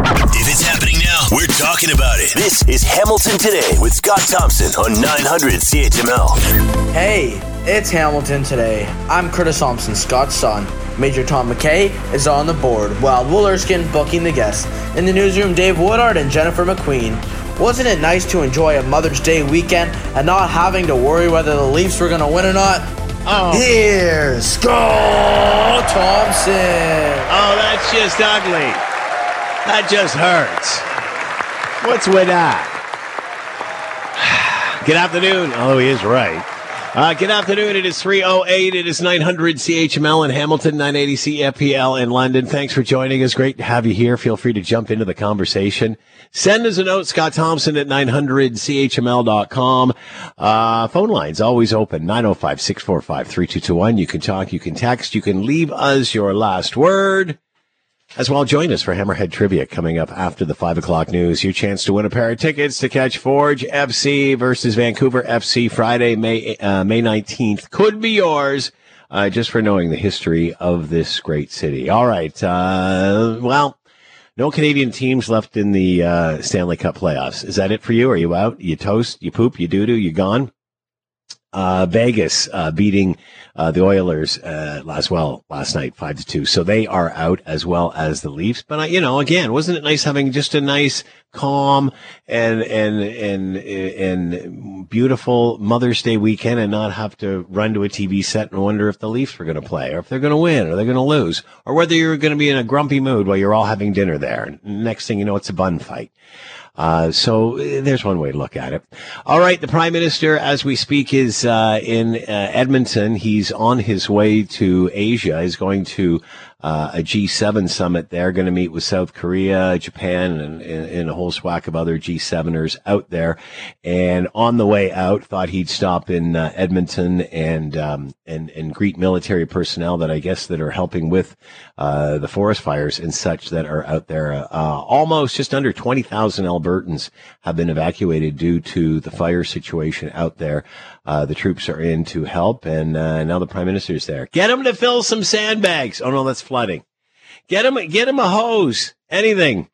If it's happening now, we're talking about it. This is Hamilton Today with Scott Thompson on 900 CHML. Hey, it's Hamilton today. I'm Curtis Thompson, Scott's son. Major Tom McKay is on the board, while Will Erskine booking the guests. In the newsroom, Dave Woodard and Jennifer McQueen. Wasn't it nice to enjoy a Mother's Day weekend and not having to worry whether the Leafs were going to win or not? Oh. Here's Scott Thompson. Oh, that's just ugly. That just hurts. What's with that? Good afternoon. Oh, he is right. Uh, good afternoon. It is 308. It is 900 CHML in Hamilton, 980 CFPL in London. Thanks for joining us. Great to have you here. Feel free to jump into the conversation. Send us a note, Scott Thompson at 900CHML.com. Uh, phone lines always open, 905-645-3221. You can talk, you can text, you can leave us your last word. As well, join us for Hammerhead Trivia coming up after the five o'clock news. Your chance to win a pair of tickets to catch Forge FC versus Vancouver FC Friday, May uh, May nineteenth. Could be yours, uh, just for knowing the history of this great city. All right. Uh, well, no Canadian teams left in the uh, Stanley Cup playoffs. Is that it for you? Are you out? You toast? You poop? You doo doo? You gone? Uh, Vegas uh, beating uh, the Oilers uh, last well last night five to two, so they are out as well as the Leafs. But uh, you know, again, wasn't it nice having just a nice, calm and and and and beautiful Mother's Day weekend, and not have to run to a TV set and wonder if the Leafs were going to play, or if they're going to win, or they're going to lose, or whether you're going to be in a grumpy mood while you're all having dinner there. Next thing you know, it's a bun fight. Uh, so uh, there's one way to look at it. All right, the prime minister, as we speak, is uh, in uh, Edmonton. He's on his way to Asia. He's going to uh, a G7 summit there, going to meet with South Korea, Japan, and, and, a whole swack of other G7ers out there. And on the way out, thought he'd stop in uh, Edmonton and um, and and greet military personnel that I guess that are helping with uh, the forest fires and such that are out there. Uh, almost just under 20,000 Albertans have been evacuated due to the fire situation out there. Uh, the troops are in to help, and uh, now the prime minister's there. Get them to fill some sandbags. Oh no, that's flooding. Get him, get them a hose, anything.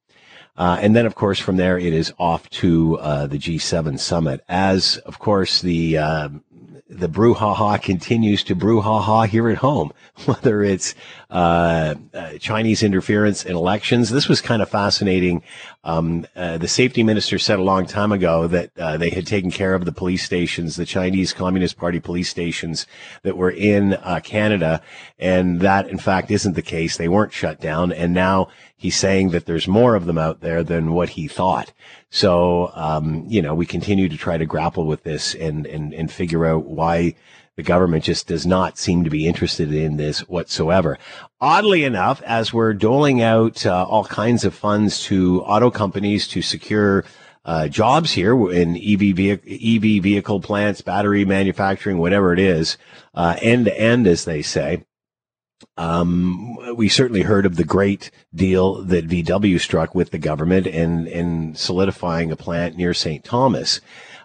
Uh, and then, of course, from there, it is off to uh, the G7 summit. As, of course, the um, the brouhaha continues to brouhaha here at home, whether it's uh, uh, Chinese interference in elections. This was kind of fascinating. Um, uh, the safety minister said a long time ago that uh, they had taken care of the police stations, the Chinese Communist Party police stations that were in uh, Canada, and that in fact isn't the case. They weren't shut down, and now he's saying that there's more of them out there than what he thought. So, um, you know, we continue to try to grapple with this and, and, and figure out why the government just does not seem to be interested in this whatsoever. Oddly enough, as we're doling out uh, all kinds of funds to auto companies to secure uh, jobs here in EV, vehicle, EV vehicle plants, battery manufacturing, whatever it is, uh, end to end, as they say. Um, we certainly heard of the great deal that VW struck with the government in, in solidifying a plant near St. Thomas.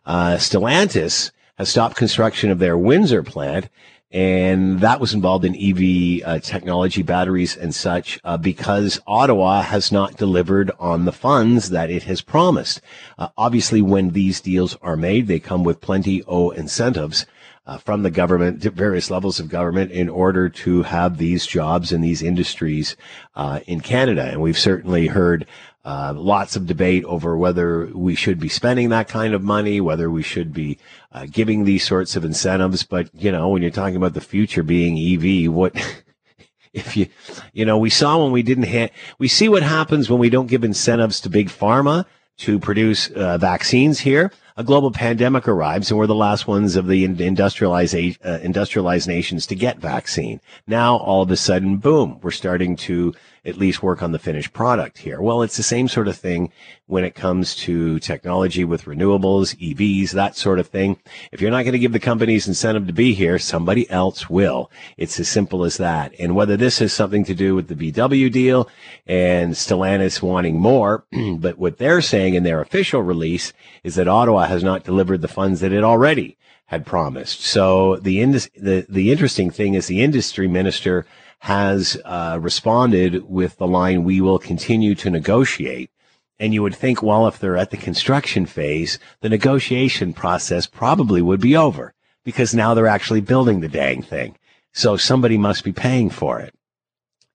Uh, Stellantis has stopped construction of their Windsor plant. And that was involved in EV uh, technology, batteries, and such, uh, because Ottawa has not delivered on the funds that it has promised. Uh, obviously, when these deals are made, they come with plenty of incentives uh, from the government, various levels of government, in order to have these jobs in these industries uh, in Canada. And we've certainly heard uh, lots of debate over whether we should be spending that kind of money, whether we should be uh, giving these sorts of incentives. But you know, when you're talking about the future being EV, what if you, you know, we saw when we didn't ha- we see what happens when we don't give incentives to big pharma to produce uh, vaccines here. A global pandemic arrives, and we're the last ones of the industrialized uh, industrialized nations to get vaccine. Now, all of a sudden, boom, we're starting to at least work on the finished product here. Well, it's the same sort of thing when it comes to technology with renewables, EVs, that sort of thing. If you're not going to give the companies incentive to be here, somebody else will. It's as simple as that. And whether this has something to do with the VW deal and Stellantis wanting more, but what they're saying in their official release is that Ottawa has not delivered the funds that it already had promised. So the, the, the interesting thing is the industry minister has uh, responded with the line, "We will continue to negotiate." And you would think, well, if they're at the construction phase, the negotiation process probably would be over because now they're actually building the dang thing. So somebody must be paying for it.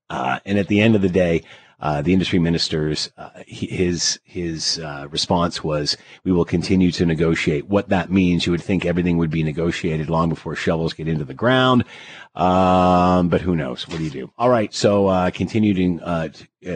Uh, and at the end of the day, uh, the industry ministers, uh, his his uh, response was, "We will continue to negotiate." What that means, you would think everything would be negotiated long before shovels get into the ground, um, but who knows? What do you do? All right, so uh, continuing uh,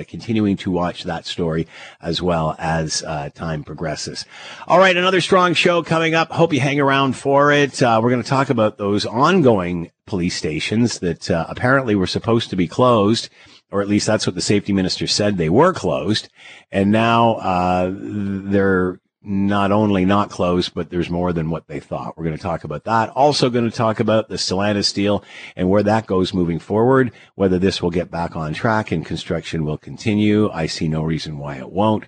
continuing to watch that story as well as time progresses. All right, another strong show coming up. Hope you hang around for it. we're going to talk about those ongoing police stations that apparently were supposed to be closed or at least that's what the safety minister said. They were closed, and now uh, they're not only not closed, but there's more than what they thought. We're going to talk about that. Also, going to talk about the Stellantis deal and where that goes moving forward. Whether this will get back on track and construction will continue. I see no reason why it won't.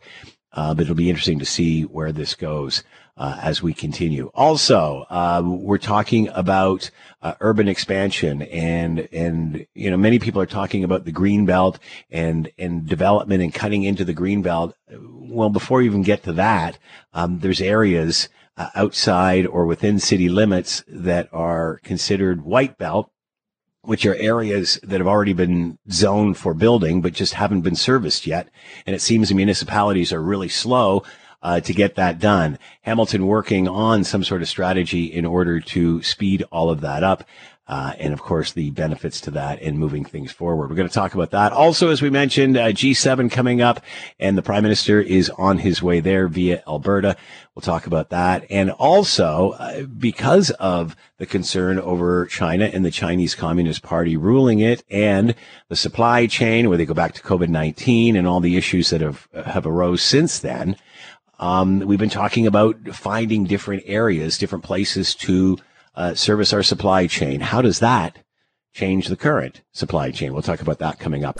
Uh, but it'll be interesting to see where this goes uh, as we continue. Also, uh, we're talking about uh, urban expansion, and and you know many people are talking about the green belt and and development and cutting into the green belt. Well, before we even get to that, um, there's areas uh, outside or within city limits that are considered white belt which are areas that have already been zoned for building, but just haven't been serviced yet. And it seems the municipalities are really slow uh, to get that done. Hamilton working on some sort of strategy in order to speed all of that up. Uh, and of course, the benefits to that and moving things forward. We're going to talk about that. Also, as we mentioned, uh, G7 coming up, and the Prime Minister is on his way there via Alberta. We'll talk about that. And also, uh, because of the concern over China and the Chinese Communist Party ruling it and the supply chain, where they go back to COVID-19 and all the issues that have, have arose since then, um, we've been talking about finding different areas, different places to uh, service our supply chain. How does that change the current supply chain? We'll talk about that coming up.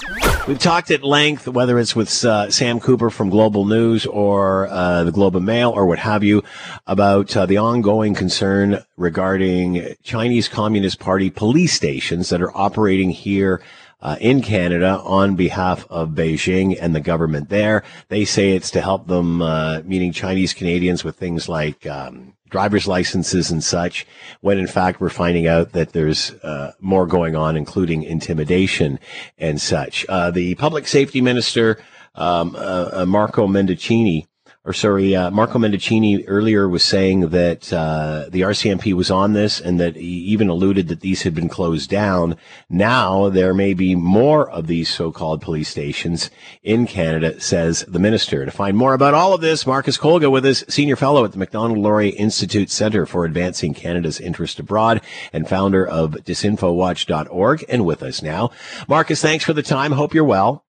We've talked at length, whether it's with uh, Sam Cooper from Global News or uh, the Globe and Mail or what have you, about uh, the ongoing concern regarding Chinese Communist Party police stations that are operating here uh, in Canada on behalf of Beijing and the government there. They say it's to help them, uh, meaning Chinese Canadians, with things like um, driver's licenses and such, when in fact we're finding out that there's uh, more going on, including intimidation and such. Uh, the public safety minister, um, uh, uh Marco Mendicini, or sorry, uh, Marco Mendicino earlier was saying that uh, the RCMP was on this and that he even alluded that these had been closed down. Now there may be more of these so-called police stations in Canada, says the minister. To find more about all of this, Marcus Kolga with us, senior fellow at the Macdonald-Laurier Institute Center for Advancing Canada's Interest Abroad and founder of disinfowatch.org and with us now. Marcus, thanks for the time. Hope you're well.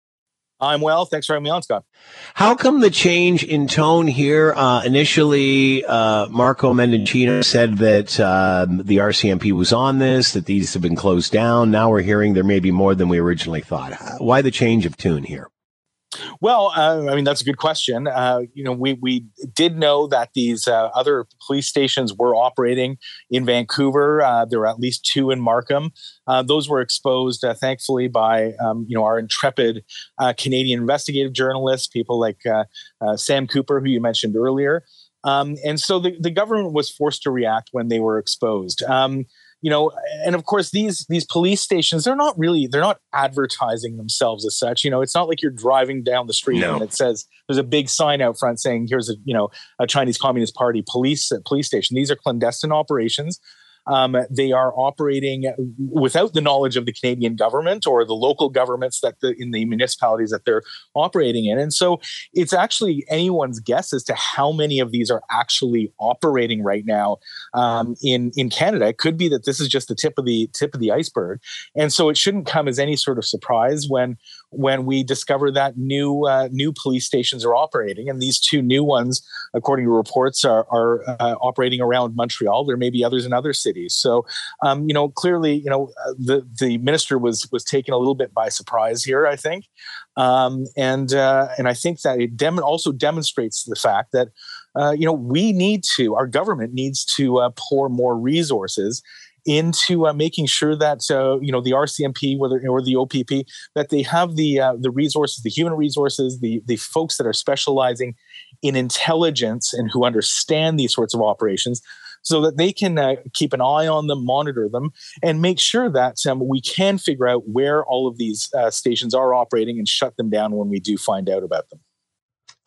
I'm well. Thanks for having me on, Scott. How come the change in tone here? Uh, initially, uh, Marco Mendicino said that um, the RCMP was on this, that these have been closed down. Now we're hearing there may be more than we originally thought. Why the change of tune here? Well, uh, I mean that's a good question. Uh, you know, we we did know that these uh, other police stations were operating in Vancouver. Uh, there were at least two in Markham. Uh, those were exposed, uh, thankfully, by um, you know our intrepid Canadian investigative journalists, people like Sam Cooper, who you mentioned earlier. Um, and so the, the government was forced to react when they were exposed. Um, you know and of course these these police stations they're not really they're not advertising themselves as such. You know it's not like you're driving down the street no. and it says there's a big sign out front saying here's a you know a chinese communist party police police station. These are clandestine operations um, they are operating without the knowledge of the Canadian government or the local governments that the, in the municipalities that they're operating in. And so it's actually anyone's guess as to how many of these are actually operating right now um, in in Canada. It could be that this is just the tip of the tip of the iceberg, and so it shouldn't come as any sort of surprise when when we discover that new uh, new police stations are operating, and these two new ones, according to reports, are, are uh, operating around Montreal. There may be others in other cities. So, um, you know, clearly, you know, uh, the the minister was was taken a little bit by surprise here. I think, um, and uh, and I think that it dem- also demonstrates the fact that. Uh, you know, we need to, our government needs to uh, pour more resources into uh, making sure that uh, you know the RCMP, whether or the OPP, that they have the uh, the resources, the human resources, the the folks that are specializing in intelligence and who understand these sorts of operations so that they can uh, keep an eye on them, monitor them, and make sure that um, we can figure out where all of these uh, stations are operating and shut them down when we do find out about them.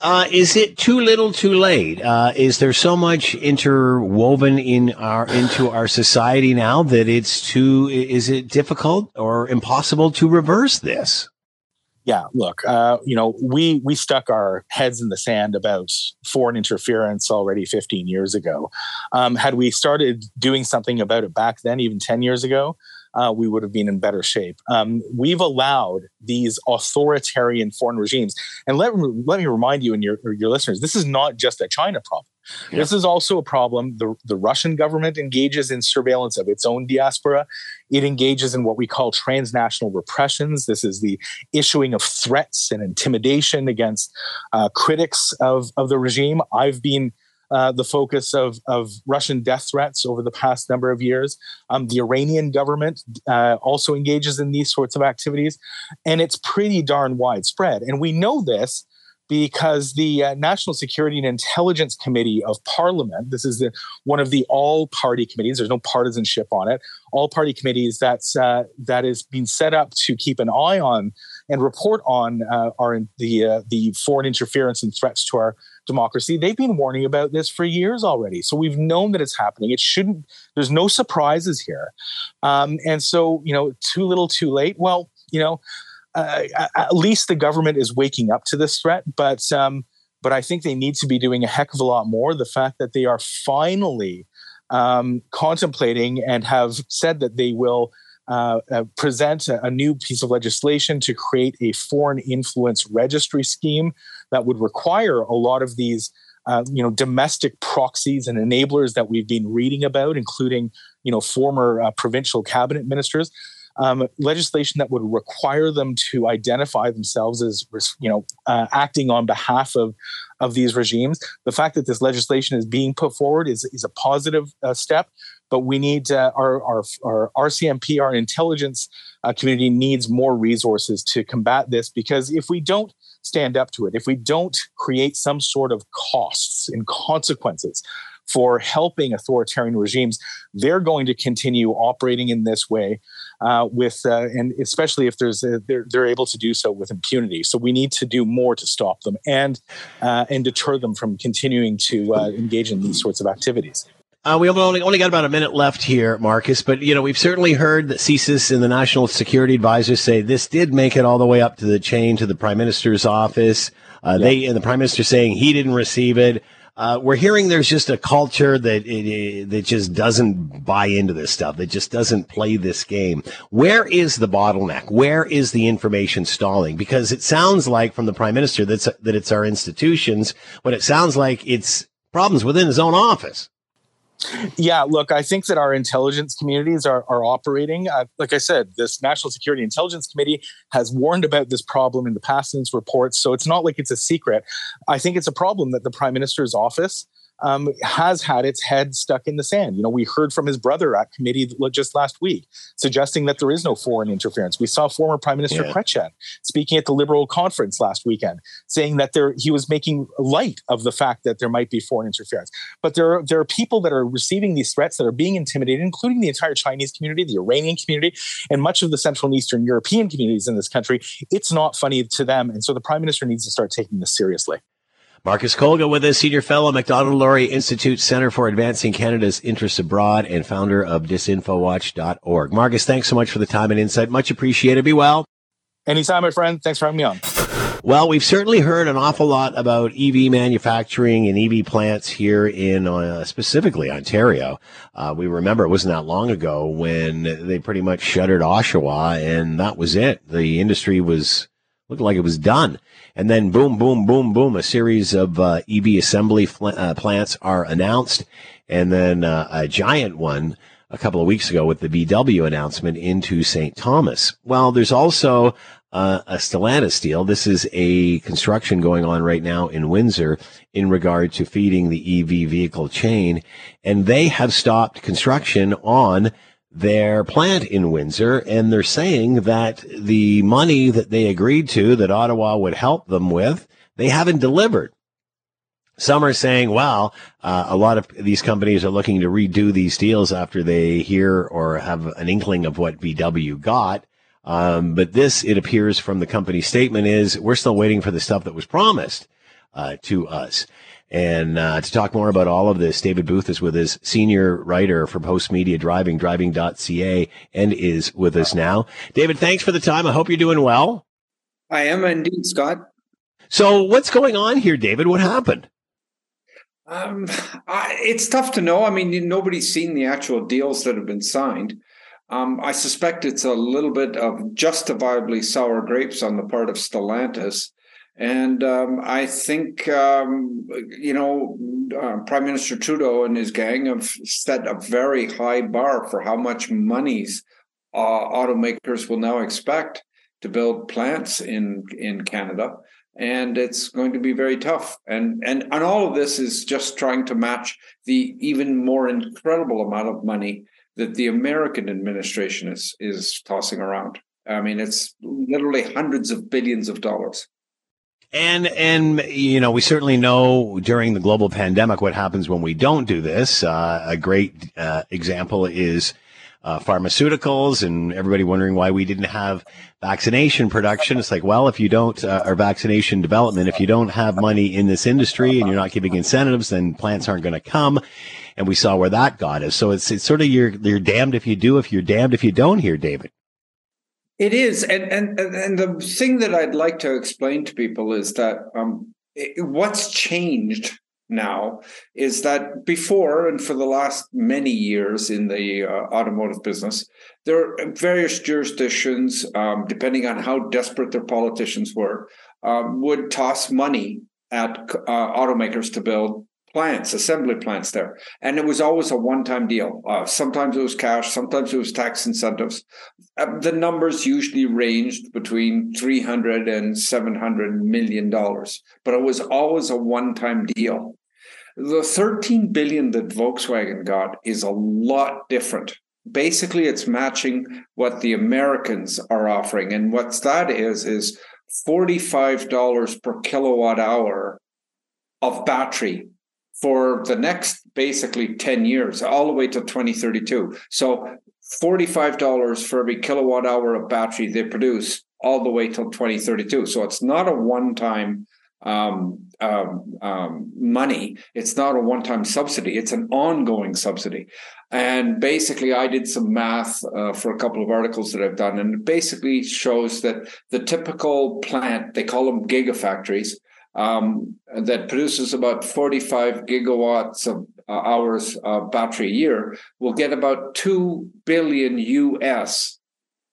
Uh, is it too little, too late? Uh, is there so much interwoven in our into our society now that it's too? Is it difficult or impossible to reverse this? yeah, look, uh, you know, we we stuck our heads in the sand about foreign interference already 15 years ago. Um, had we started doing something about it back then, even 10 years ago, uh, we would have been in better shape. Um, we've allowed these authoritarian foreign regimes, and let, let me remind you and your, your listeners, this is not just a China problem. Yeah. This is also a problem. The, the Russian government engages in surveillance of its own diaspora. It engages in what we call transnational repressions. This is the issuing of threats and intimidation against uh, critics of, of the regime. I've been uh, the focus of, of Russian death threats over the past number of years. Um, the Iranian government uh, also engages in these sorts of activities, and it's pretty darn widespread. And we know this because the uh, National Security and Intelligence Committee of Parliament, this is the, one of the all party committees, there's no partisanship on it, all party committees that's, uh, that is being set up to keep an eye on and report on uh, our, the, uh, the foreign interference and threats to our democracy. They've been warning about this for years already. So we've known that it's happening. It shouldn't, there's no surprises here. Um, and so, you know, too little, too late. Well, you know, uh, at least the government is waking up to this threat, but um, but I think they need to be doing a heck of a lot more. The fact that they are finally um, contemplating and have said that they will uh, uh, present a, a, new piece of legislation to create a foreign influence registry scheme that would require a lot of these. Uh, you know, domestic proxies and enablers that we've been reading about, including you know former uh, provincial cabinet ministers, um, legislation that would require them to identify themselves as, you know, uh, acting on behalf of of these regimes. The fact that this legislation is being put forward is is a positive uh, step, but we need uh, our, our our RCMP, our intelligence uh, community needs more resources to combat this because if we don't stand up to it, if we don't create some sort of costs and consequences for helping authoritarian regimes, they're going to continue operating in this way uh, with, uh, and especially if there's a, they're, they're able to do so with impunity. So we need to do more to stop them and uh, and deter them from continuing to uh, engage in these sorts of activities. Uh, we only, only got about a minute left here, Marcus, but you know we've certainly heard that CSIS and the National Security Advisor say this did make it all the way up to the chain to the Prime Minister's office. Uh, yeah. They and the Prime Minister saying he didn't receive it. Uh, we're hearing there's just a culture that it, that just doesn't buy into this stuff. That just doesn't play this game. Where is the bottleneck? Where is the information stalling? Because it sounds like from the prime minister that's that it's our institutions, but it sounds like it's problems within his own office. Yeah, look, I think that our intelligence communities are, are operating. Uh, like I said, this National Security Intelligence Committee has warned about this problem in the past in its reports. So it's not like it's a secret. I think it's a problem that the Prime Minister's office um, has had its head stuck in the sand. You know, we heard from his brother at committee just last week suggesting that there is no foreign interference. We saw former Prime Minister yeah. Chrétien speaking at the Liberal conference last weekend, saying that there he was making light of the fact that there might be foreign interference. But there are, there are people that are receiving these threats that are being intimidated, including the entire Chinese community, the Iranian community, and much of the Central and Eastern European communities in this country. It's not funny to them, and so the Prime Minister needs to start taking this seriously. Marcus Kolga with us, senior fellow, Macdonald-Laurier Institute Center for Advancing Canada's Interests Abroad and founder of disinfowatch.org. Marcus, thanks so much for the time and insight. Much appreciated. Be well. Anytime, my friend. Thanks for having me on. Well, we've certainly heard an awful lot about EV manufacturing and EV plants here in uh, specifically Ontario. Uh, we remember it wasn't that long ago when they pretty much shuttered Oshawa and that was it. The industry was looked like it was done. And then boom, boom, boom, boom, a series of uh, EV assembly fl- uh, plants are announced. And then uh, a giant one a couple of weeks ago with the VW announcement into St. Thomas. Well, there's also uh, a Stellantis deal. This is a construction going on right now in Windsor in regard to feeding the EV vehicle chain. And they have stopped construction on their plant in Windsor, and they're saying that the money that they agreed to that Ottawa would help them with, they haven't delivered. Some are saying, well, uh, a lot of these companies are looking to redo these deals after they hear or have an inkling of what VW got. Um, but this, it appears from the company statement, is we're still waiting for the stuff that was promised uh, to us. And uh, to talk more about all of this, David Booth is with us, senior writer for Postmedia Driving, driving.ca, and is with us now. David, thanks for the time. I hope you're doing well. I am indeed, Scott. So, what's going on here, David? What happened? Um, I, it's tough to know. I mean, nobody's seen the actual deals that have been signed. Um, I suspect it's a little bit of justifiably sour grapes on the part of Stellantis and um, I think, um, you know, uh, Prime Minister Trudeau and his gang have set a very high bar for how much monies uh, automakers will now expect to build plants in in Canada, and it's going to be very tough. And and and all of this is just trying to match the even more incredible amount of money that the American administration is is tossing around. I mean, it's literally hundreds of billions of dollars. And and you know we certainly know during the global pandemic what happens when we don't do this. Uh, a great uh, example is uh, pharmaceuticals, and everybody wondering why we didn't have vaccination production. It's like, well, if you don't, uh, or vaccination development, if you don't have money in this industry and you're not giving incentives, then plants aren't going to come. And we saw where that got us. So it's it's sort of you're you're damned if you do, if you're damned if you don't. Here, David. It is, and and and the thing that I'd like to explain to people is that um, it, what's changed now is that before and for the last many years in the uh, automotive business, there are various jurisdictions, um, depending on how desperate their politicians were, um, would toss money at uh, automakers to build plants, assembly plants there. And it was always a one time deal. Uh, sometimes it was cash, sometimes it was tax incentives. Uh, the numbers usually ranged between 300 and 700 million dollars, but it was always a one time deal. The 13 billion that Volkswagen got is a lot different. Basically, it's matching what the Americans are offering. And what that is, is $45 per kilowatt hour of battery for the next basically 10 years, all the way to 2032. So $45 for every kilowatt hour of battery they produce all the way till 2032. So it's not a one time um, um, um, money. It's not a one time subsidy. It's an ongoing subsidy. And basically, I did some math uh, for a couple of articles that I've done, and it basically shows that the typical plant, they call them gigafactories, um, that produces about 45 gigawatts of uh, hours of battery a year will get about 2 billion US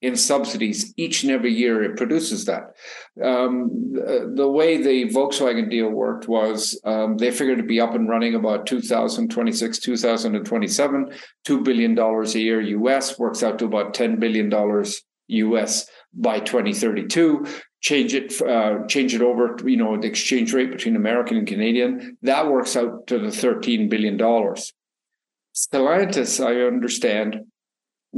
in subsidies each and every year it produces that. Um, the, way the Volkswagen deal worked was um, they figured to be up and running about 2026, 2027, $2 billion a year US works out to about $10 billion US by 2032 change it uh, change it over you know the exchange rate between american and canadian that works out to the 13 billion dollars. Stellantis i understand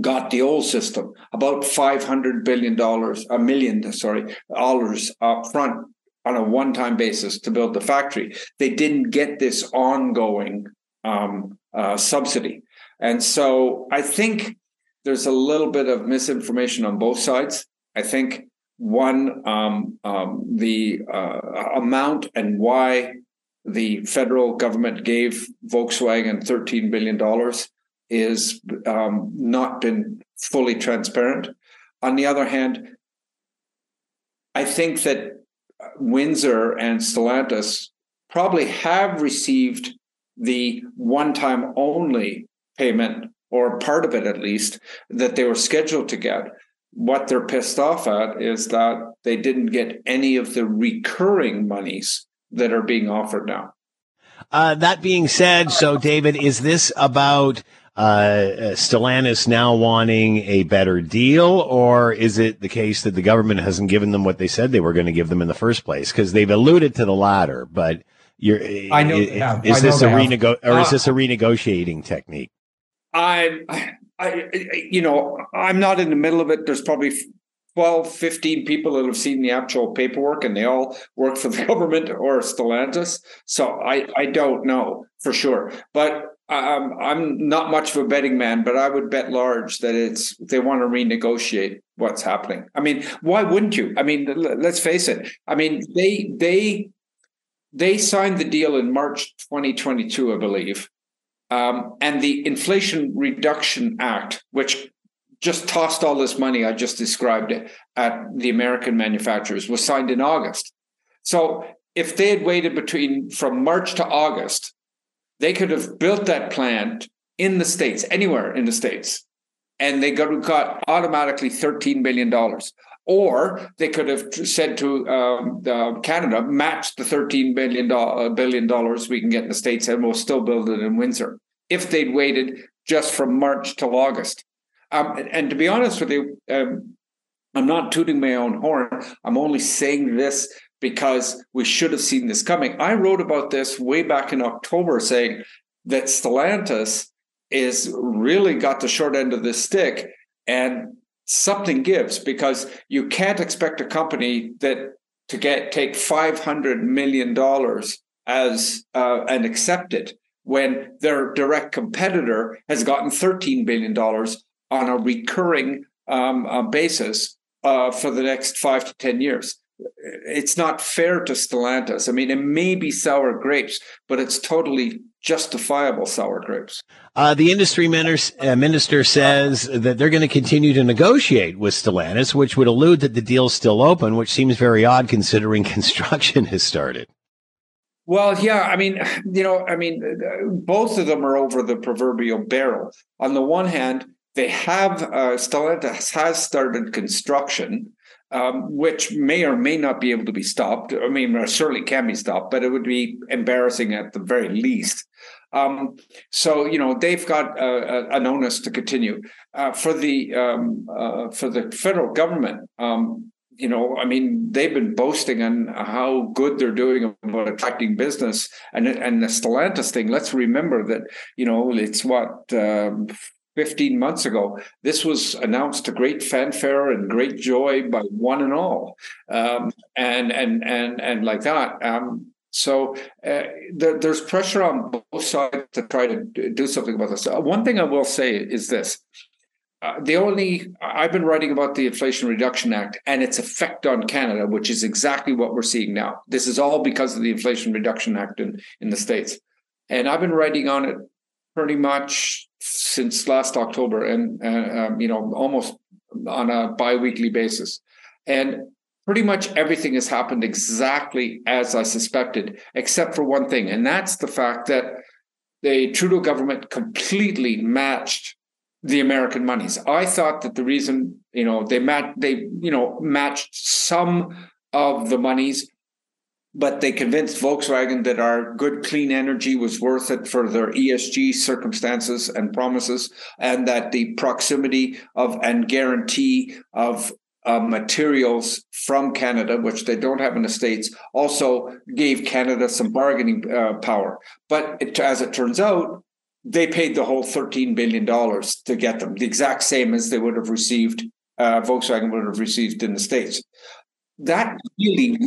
got the old system about 500 billion dollars a million sorry dollars up front on a one-time basis to build the factory. They didn't get this ongoing um, uh, subsidy. And so i think there's a little bit of misinformation on both sides. I think one, um, um, the uh, amount and why the federal government gave Volkswagen $13 billion is um, not been fully transparent. On the other hand, I think that Windsor and Stellantis probably have received the one time only payment, or part of it at least, that they were scheduled to get what they're pissed off at is that they didn't get any of the recurring monies that are being offered now. Uh, that being said, so David, is this about uh, Stellantis now wanting a better deal, or is it the case that the government hasn't given them what they said they were going to give them in the first place? Because they've alluded to the latter, but you're, I know. Is, is this a renego- or is uh, this a renegotiating technique? I I, you know, I'm not in the middle of it. There's probably 12, 15 people that have seen the actual paperwork and they all work for the government or Stellantis. So I, I don't know for sure. But um, I'm not much of a betting man, but I would bet large that it's they want to renegotiate what's happening. I mean, why wouldn't you? I mean, let's face it. I mean, they they they signed the deal in March 2022, I believe. Um, and the Inflation Reduction Act, which just tossed all this money I just described at the American manufacturers, was signed in August. So if they had waited between from March to August, they could have built that plant in the States, anywhere in the States, and they got, got automatically $13 billion. Or they could have said to um, Canada, match the $13 billion, uh, dollars we can get in the States, and we'll still build it in Windsor. If they'd waited just from March till August. Um, and, and, to be honest with you, um, I'm not tooting my own horn. I'm only saying this because we should have seen this coming. I wrote about this way back in October saying that Stellantis is really got the short end of the stick and something gives because you can't expect a company that to get take 500 million dollars as uh, and accept it when their direct competitor has gotten 13 billion dollars on a recurring um, uh, basis uh, for the next five to 10 years it's not fair to Stellantis. I mean, it may be sour grapes, but it's totally justifiable sour grapes. Uh, the industry minister, uh, minister says that they're going to continue to negotiate with Stellantis, which would allude that the deal's still open, which seems very odd considering construction has started. Well, yeah, I mean, you know, I mean, both of them are over the proverbial barrel. On the one hand, they have uh, Stellantis has started construction um, which may or may not be able to be stopped. I mean, certainly can be stopped, but it would be embarrassing at the very least. Um, so you know they've got uh, an onus to continue uh, for the um, uh, for the federal government. Um, you know, I mean, they've been boasting on how good they're doing about attracting business, and and the Stellantis thing. Let's remember that you know it's what um, 15 months ago, this was announced to great fanfare and great joy by one and all, um, and and and and like that. Um, so uh, there, there's pressure on both sides to try to do something about this. Uh, one thing I will say is this. Uh, the only I've been writing about the Inflation Reduction Act and its effect on Canada, which is exactly what we're seeing now. This is all because of the Inflation Reduction Act in, in the States. And I've been writing on it pretty much since last October, and uh, um, you know almost on a biweekly basis, and pretty much everything has happened exactly as I suspected, except for one thing, and that's the fact that the Trudeau government completely matched the American monies. I thought that the reason, you know, they mat they, you know, matched some of the monies but they convinced Volkswagen that our good clean energy was worth it for their ESG circumstances and promises, and that the proximity of and guarantee of uh, materials from Canada, which they don't have in the States, also gave Canada some bargaining uh, power. But it, as it turns out, they paid the whole $13 billion to get them, the exact same as they would have received, uh, Volkswagen would have received in the States. That really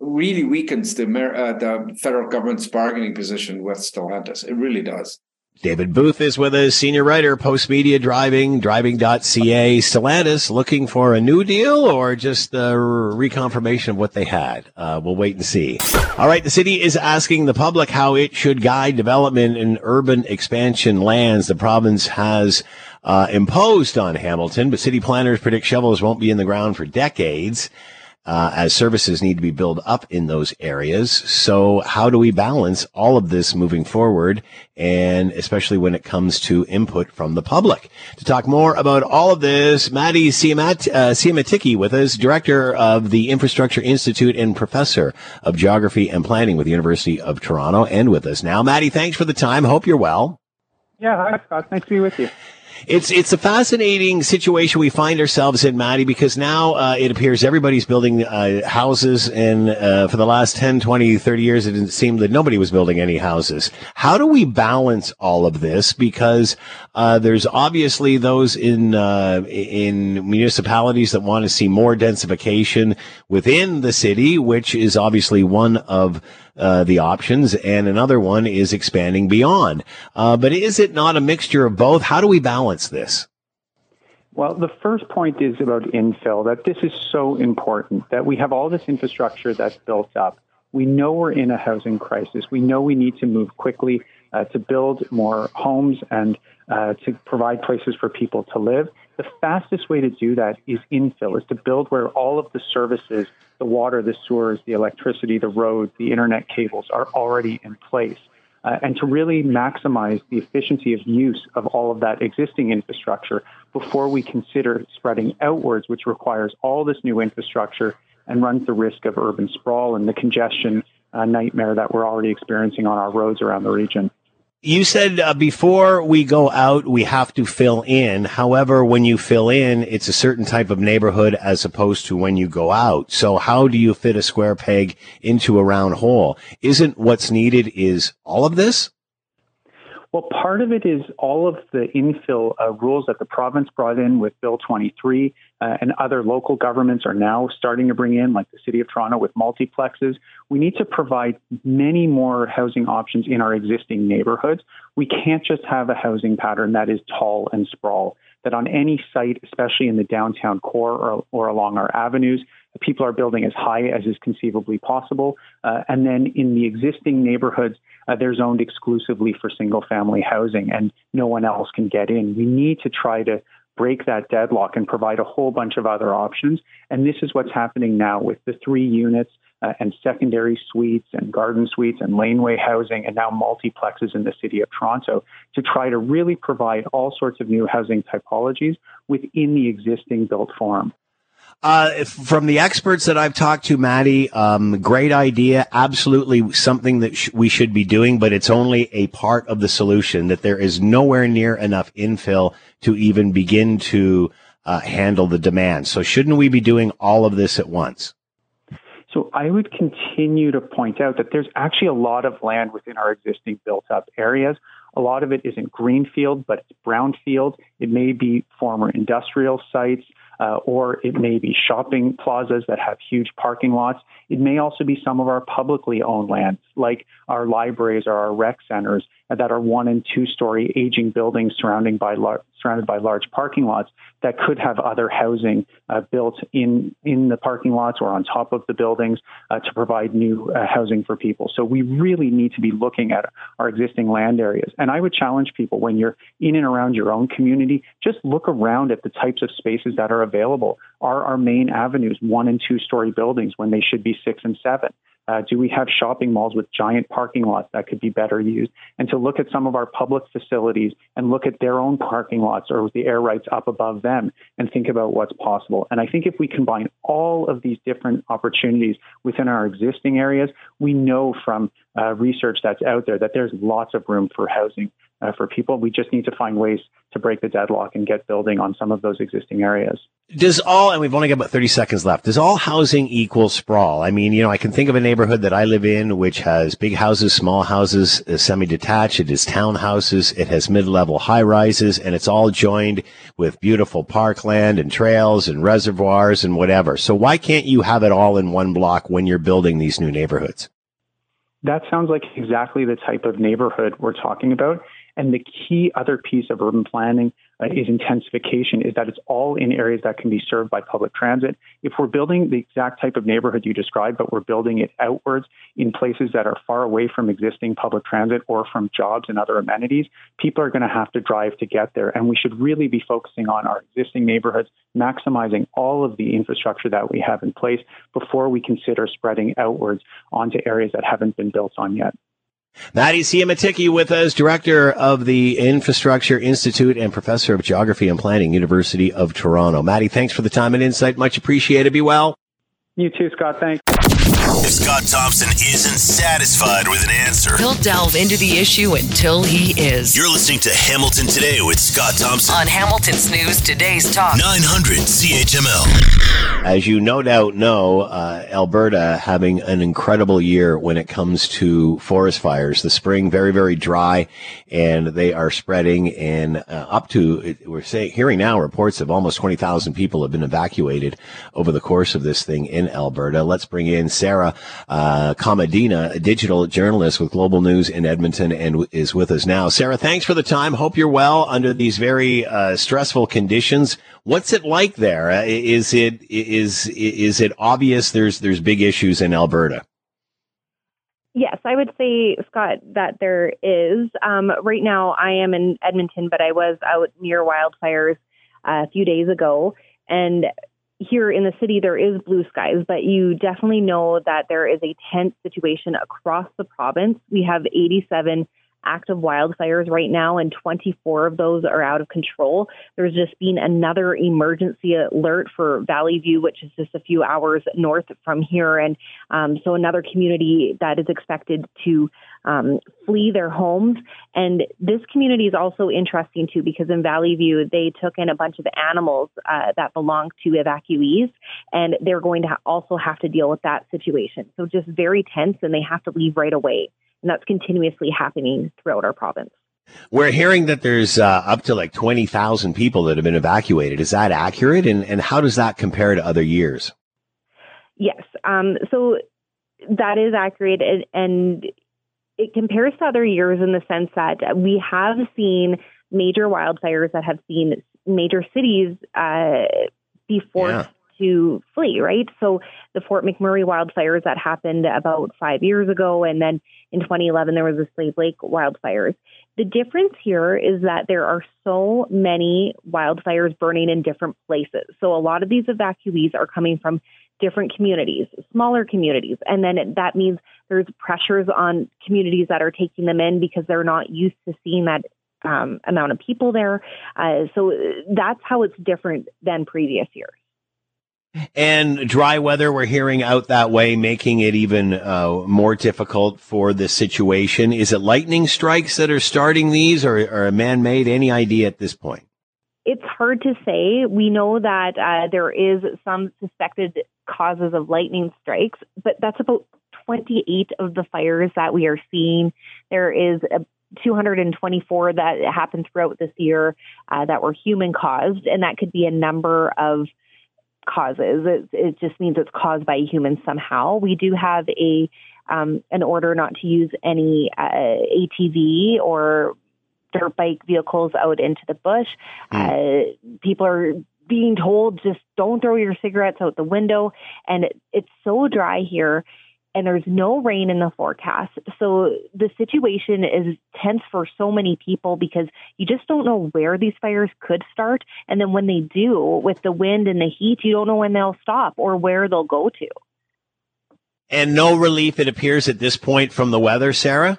really weakens the, uh, the federal government's bargaining position with Stellantis. It really does. David Booth is with us, senior writer, Postmedia Driving, driving.ca. Stellantis looking for a new deal or just a reconfirmation of what they had? Uh, we'll wait and see. All right. The city is asking the public how it should guide development in urban expansion lands the province has uh, imposed on Hamilton, but city planners predict shovels won't be in the ground for decades uh, as services need to be built up in those areas. So how do we balance all of this moving forward? And especially when it comes to input from the public. To talk more about all of this, Matti Siamat, uh, with us, director of the Infrastructure Institute and professor of geography and planning with the University of Toronto and with us now. Matti, thanks for the time. Hope you're well. Yeah, hi Scott. Nice to be with you. It's it's a fascinating situation we find ourselves in, Matti, because now uh, it appears everybody's building uh, houses, and uh, for the last 10, 20, 30 years, it didn't seem that nobody was building any houses. How do we balance all of this? Because uh, there's obviously those in uh, in municipalities that want to see more densification within the city, which is obviously one of uh, the options, and another one is expanding beyond. Uh, but is it not a mixture of both? How do we balance this? Well, the first point is about infill, that this is so important, that we have all this infrastructure that's built up. We know we're in a housing crisis. We know we need to move quickly uh, to build more homes and uh, to provide places for people to live. The fastest way to do that is infill, is to build where all of the services, the water, the sewers, the electricity, the roads, the internet cables are already in place uh, and to really maximize the efficiency of use of all of that existing infrastructure before we consider spreading outwards, which requires all this new infrastructure and runs the risk of urban sprawl and the congestion uh, nightmare that we're already experiencing on our roads around the region. You said uh, before we go out, we have to fill in. However, when you fill in, it's a certain type of neighborhood as opposed to when you go out. So how do you fit a square peg into a round hole? Isn't what's needed is all of this? Well, part of it is all of the infill uh, rules that the province brought in with Bill 23 uh, and other local governments are now starting to bring in, like the City of Toronto with multiplexes. We need to provide many more housing options in our existing neighborhoods. We can't just have a housing pattern that is tall and sprawl, that on any site, especially in the downtown core or, or along our avenues, people are building as high as is conceivably possible. Uh, and then in the existing neighborhoods, uh, they're zoned exclusively for single family housing and no one else can get in. We need to try to break that deadlock and provide a whole bunch of other options. And this is what's happening now with the three units uh, and secondary suites and garden suites and laneway housing and now multiplexes in the city of Toronto to try to really provide all sorts of new housing typologies within the existing built form. Uh, from the experts that I've talked to, Matti, um, great idea. Absolutely something that sh- we should be doing, but it's only a part of the solution that there is nowhere near enough infill to even begin to uh, handle the demand. So shouldn't we be doing all of this at once? So I would continue to point out that there's actually a lot of land within our existing built up areas. A lot of it isn't greenfield, but it's brownfield. It may be former industrial sites uh, or it may be shopping plazas that have huge parking lots. It may also be some of our publicly owned lands, like our libraries or our rec centers that are one and two story aging buildings surrounding by lar- surrounded by large parking lots that could have other housing uh, built in in the parking lots or on top of the buildings uh, to provide new uh, housing for people. So we really need to be looking at our existing land areas. And I would challenge people when you're in and around your own community, just look around at the types of spaces that are available. Are our main avenues one and two story buildings when they should be six and seven? Uh, do we have shopping malls with giant parking lots that could be better used? And to look at some of our public facilities and look at their own parking lots or the air rights up above them and think about what's possible. And I think if we combine all of these different opportunities within our existing areas, we know from uh, research that's out there that there's lots of room for housing uh, for people. We just need to find ways to break the deadlock and get building on some of those existing areas. Does all, and we've only got about 30 seconds left, does all housing equal sprawl? I mean, you know, I can think of a neighborhood that I live in which has big houses, small houses, uh, semi-detached. It is townhouses. It has mid-level high rises and it's all joined with beautiful parkland and trails and reservoirs and whatever. So why can't you have it all in one block when you're building these new neighborhoods? That sounds like exactly the type of neighborhood we're talking about. And the key other piece of urban planning Uh, is intensification, is that it's all in areas that can be served by public transit. If we're building the exact type of neighborhood you described, but we're building it outwards in places that are far away from existing public transit or from jobs and other amenities, people are going to have to drive to get there. And we should really be focusing on our existing neighborhoods, maximizing all of the infrastructure that we have in place before we consider spreading outwards onto areas that haven't been built on yet. Matti Siemiatycki with us, director of the Infrastructure Institute and professor of geography and planning, University of Toronto. Matti, thanks for the time and insight. Much appreciated. Be well. You too, Scott. Thanks. If Scott Thompson isn't satisfied with an answer, He'll delve into the issue until he is. you're listening to Hamilton Today with Scott Thompson. On Hamilton's News Today's Talk. 900 CHML. As you no doubt know, uh, Alberta having an incredible year when it comes to forest fires. The spring very, very dry, and they are spreading. And uh, up to we're saying hearing now reports of almost twenty thousand people have been evacuated over the course of this thing in Alberta. Let's bring in Sarah uh, a digital journalist with Global News in Edmonton, and w- is with us now. Sarah, thanks for the time. Hope you're well under these very uh, stressful conditions. What's it like there? Uh, Is it is is it obvious there's there's big issues in Alberta? Yes, I would say, Scott, that there is. Um, right now, I am in Edmonton, but I was out near wildfires uh, a few days ago. And here in the city, there is blue skies, but you definitely know that there is a tense situation across the province. We have 87 active wildfires right now, and 24 of those are out of control. There's just been another emergency alert for Valley View, which is just a few hours north from here. And um, so another community that is expected to um, flee their homes. And this community is also interesting too, because in Valley View, they took in a bunch of animals uh, that belong to evacuees, and they're going to also have to deal with that situation. So just very tense, and they have to leave right away. And that's continuously happening throughout our province. We're hearing that there's uh, up to like twenty thousand people that have been evacuated. Is that accurate? And and how does that compare to other years? Yes. Um, so that is accurate, and, and it compares to other years in the sense that we have seen major wildfires that have seen major cities uh, be forced to flee, right? So the Fort McMurray wildfires that happened about five years ago, and then in 2011 there was the Slave Lake wildfires. The difference here is that there are so many wildfires burning in different places. So a lot of these evacuees are coming from different communities, smaller communities, and then that means there's pressures on communities that are taking them in because they're not used to seeing that um, amount of people there. Uh, so that's how it's different than previous years. And dry weather, we're hearing out that way, making it even uh, more difficult for the situation. Is it lightning strikes that are starting these, or, or man-made? Any idea at this point? It's hard to say. We know that uh, there is some suspected causes of lightning strikes, but that's about 28 of the fires that we are seeing. There is a 224 that happened throughout this year uh, that were human caused, and that could be a number of causes. It, it just means it's caused by humans somehow. We do have a um, an order not to use any uh, ATV or dirt bike vehicles out into the bush. Uh, people are being told just don't throw your cigarettes out the window, and it, it's so dry here. And there's no rain in the forecast. So the situation is tense for so many people because you just don't know where these fires could start. And then when they do, with the wind and the heat, you don't know when they'll stop or where they'll go to. And no relief, it appears, at this point from the weather, Sarah?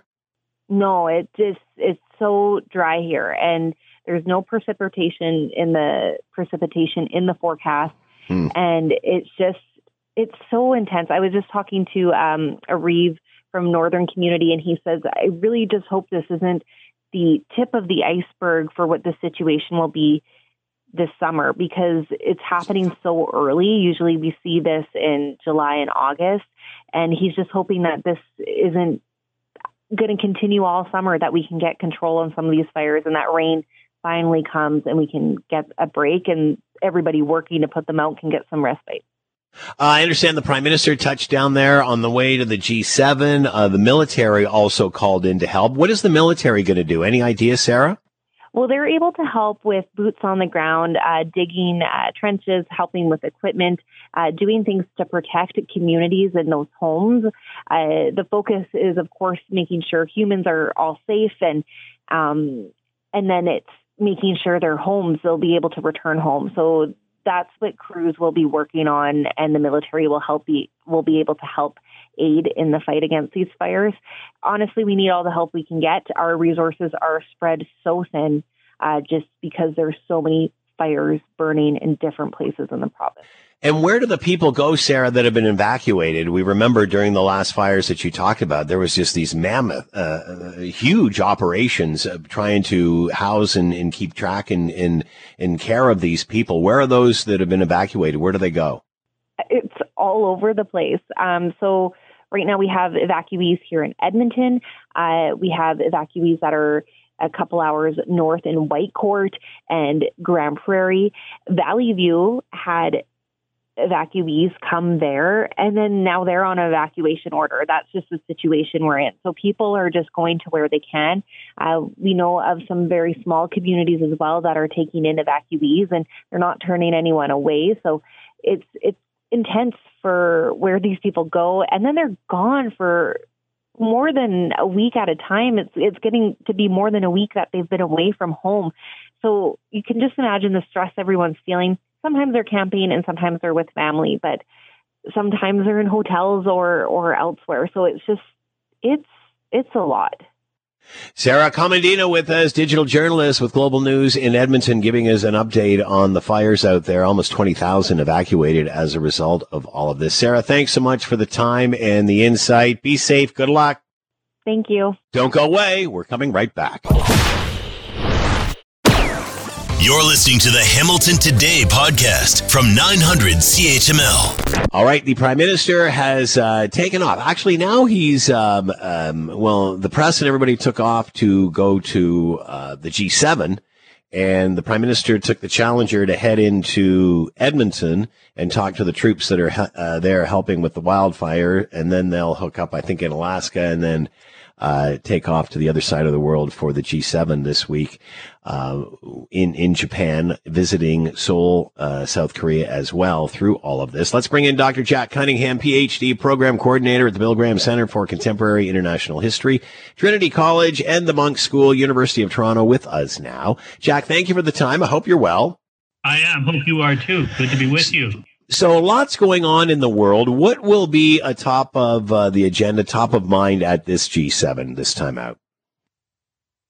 No, it just it's so dry here and there's no precipitation in the precipitation in the forecast. Hmm. And it's just it's so intense. I was just talking to um a Reeve from Northern Community and he says, I really just hope this isn't the tip of the iceberg for what the situation will be this summer because it's happening so early. Usually we see this in July and August. And he's just hoping that this isn't going to continue all summer, that we can get control on some of these fires and that rain finally comes and we can get a break and everybody working to put them out can get some respite. Uh, I understand the prime minister touched down there on the way to the G7. Uh, the military also called in to help. What is the military going to do? Any idea, Sarah? Well, they're able to help with boots on the ground, uh, digging uh, trenches, helping with equipment, uh, doing things to protect communities in those homes. Uh, the focus is, of course, making sure humans are all safe, and um, and then it's making sure their homes they'll be able to return home. So that's what crews will be working on, and the military will help be will be able to help aid in the fight against these fires. Honestly, we need all the help we can get. Our resources are spread so thin, uh, just because there's so many fires burning in different places in the province. And where do the people go, Sarah, that have been evacuated? We remember during the last fires that you talked about, there was just these mammoth, uh, uh huge operations trying to house and, and keep track and, and, and care of these people. Where are those that have been evacuated? Where do they go? It's all over the place. Um, so right now we have evacuees here in Edmonton. Uh, we have evacuees that are a couple hours north in Whitecourt and Grande Prairie. Valley View had evacuees come there and then now they're on evacuation order. That's just the situation we're in. So people are just going to where they can. Uh, we know of some very small communities as well that are taking in evacuees and they're not turning anyone away. So it's, it's intense for where these people go and then they're gone for more than a week at a time. It's it's getting to be more than a week that they've been away from home. So you can just imagine the stress everyone's feeling. Sometimes they're camping and sometimes they're with family, but sometimes they're in hotels or or elsewhere. So it's just it's it's a lot. Sarah Komadina with us, digital journalist with Global News in Edmonton, giving us an update on the fires out there. Almost 20,000 evacuated as a result of all of this. Sarah, thanks so much for the time and the insight. Be safe. Good luck. Thank you. Don't go away. We're coming right back. You're listening to the Hamilton Today podcast from 900 CHML. All right, the prime minister has uh, taken off. Actually, now he's um, um, well, the press and everybody took off to go to uh, the G7, and the prime minister took the Challenger to head into Edmonton and talk to the troops that are uh, there helping with the wildfire, and then they'll hook up, I think, in Alaska, and then uh, take off to the other side of the world for the G7 this week uh, in in Japan, visiting Seoul, uh, South Korea as well through all of this. Let's bring in Dr. Jack Cunningham, PhD program coordinator at the Bill Graham Center for Contemporary International History, Trinity College, and the Munk School, University of Toronto, with us now. Jack, thank you for the time. I hope you're well. I am. Hope you are too. Good to be with you. So lots going on in the world. What will be a top of uh, the agenda, top of mind at this G7 this time out?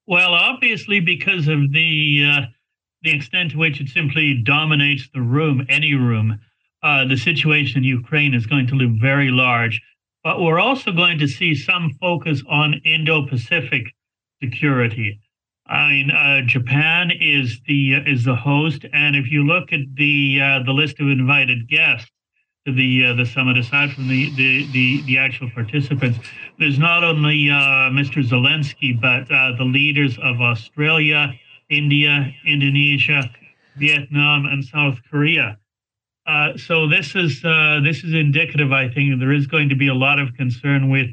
Well, obviously, because of the uh, the extent to which it simply dominates the room, any room, uh, the situation in Ukraine is going to loom very large. But we're also going to see some focus on Indo-Pacific security. I mean, uh, Japan is the is the host, and if you look at the uh, the list of invited guests the uh, the summit, aside from the, the the the actual participants, there's not only uh, Mr. Zelensky, but uh, the leaders of Australia, India, Indonesia, Vietnam, and South Korea. so this is this is indicative, I think, there is going to be a lot of concern with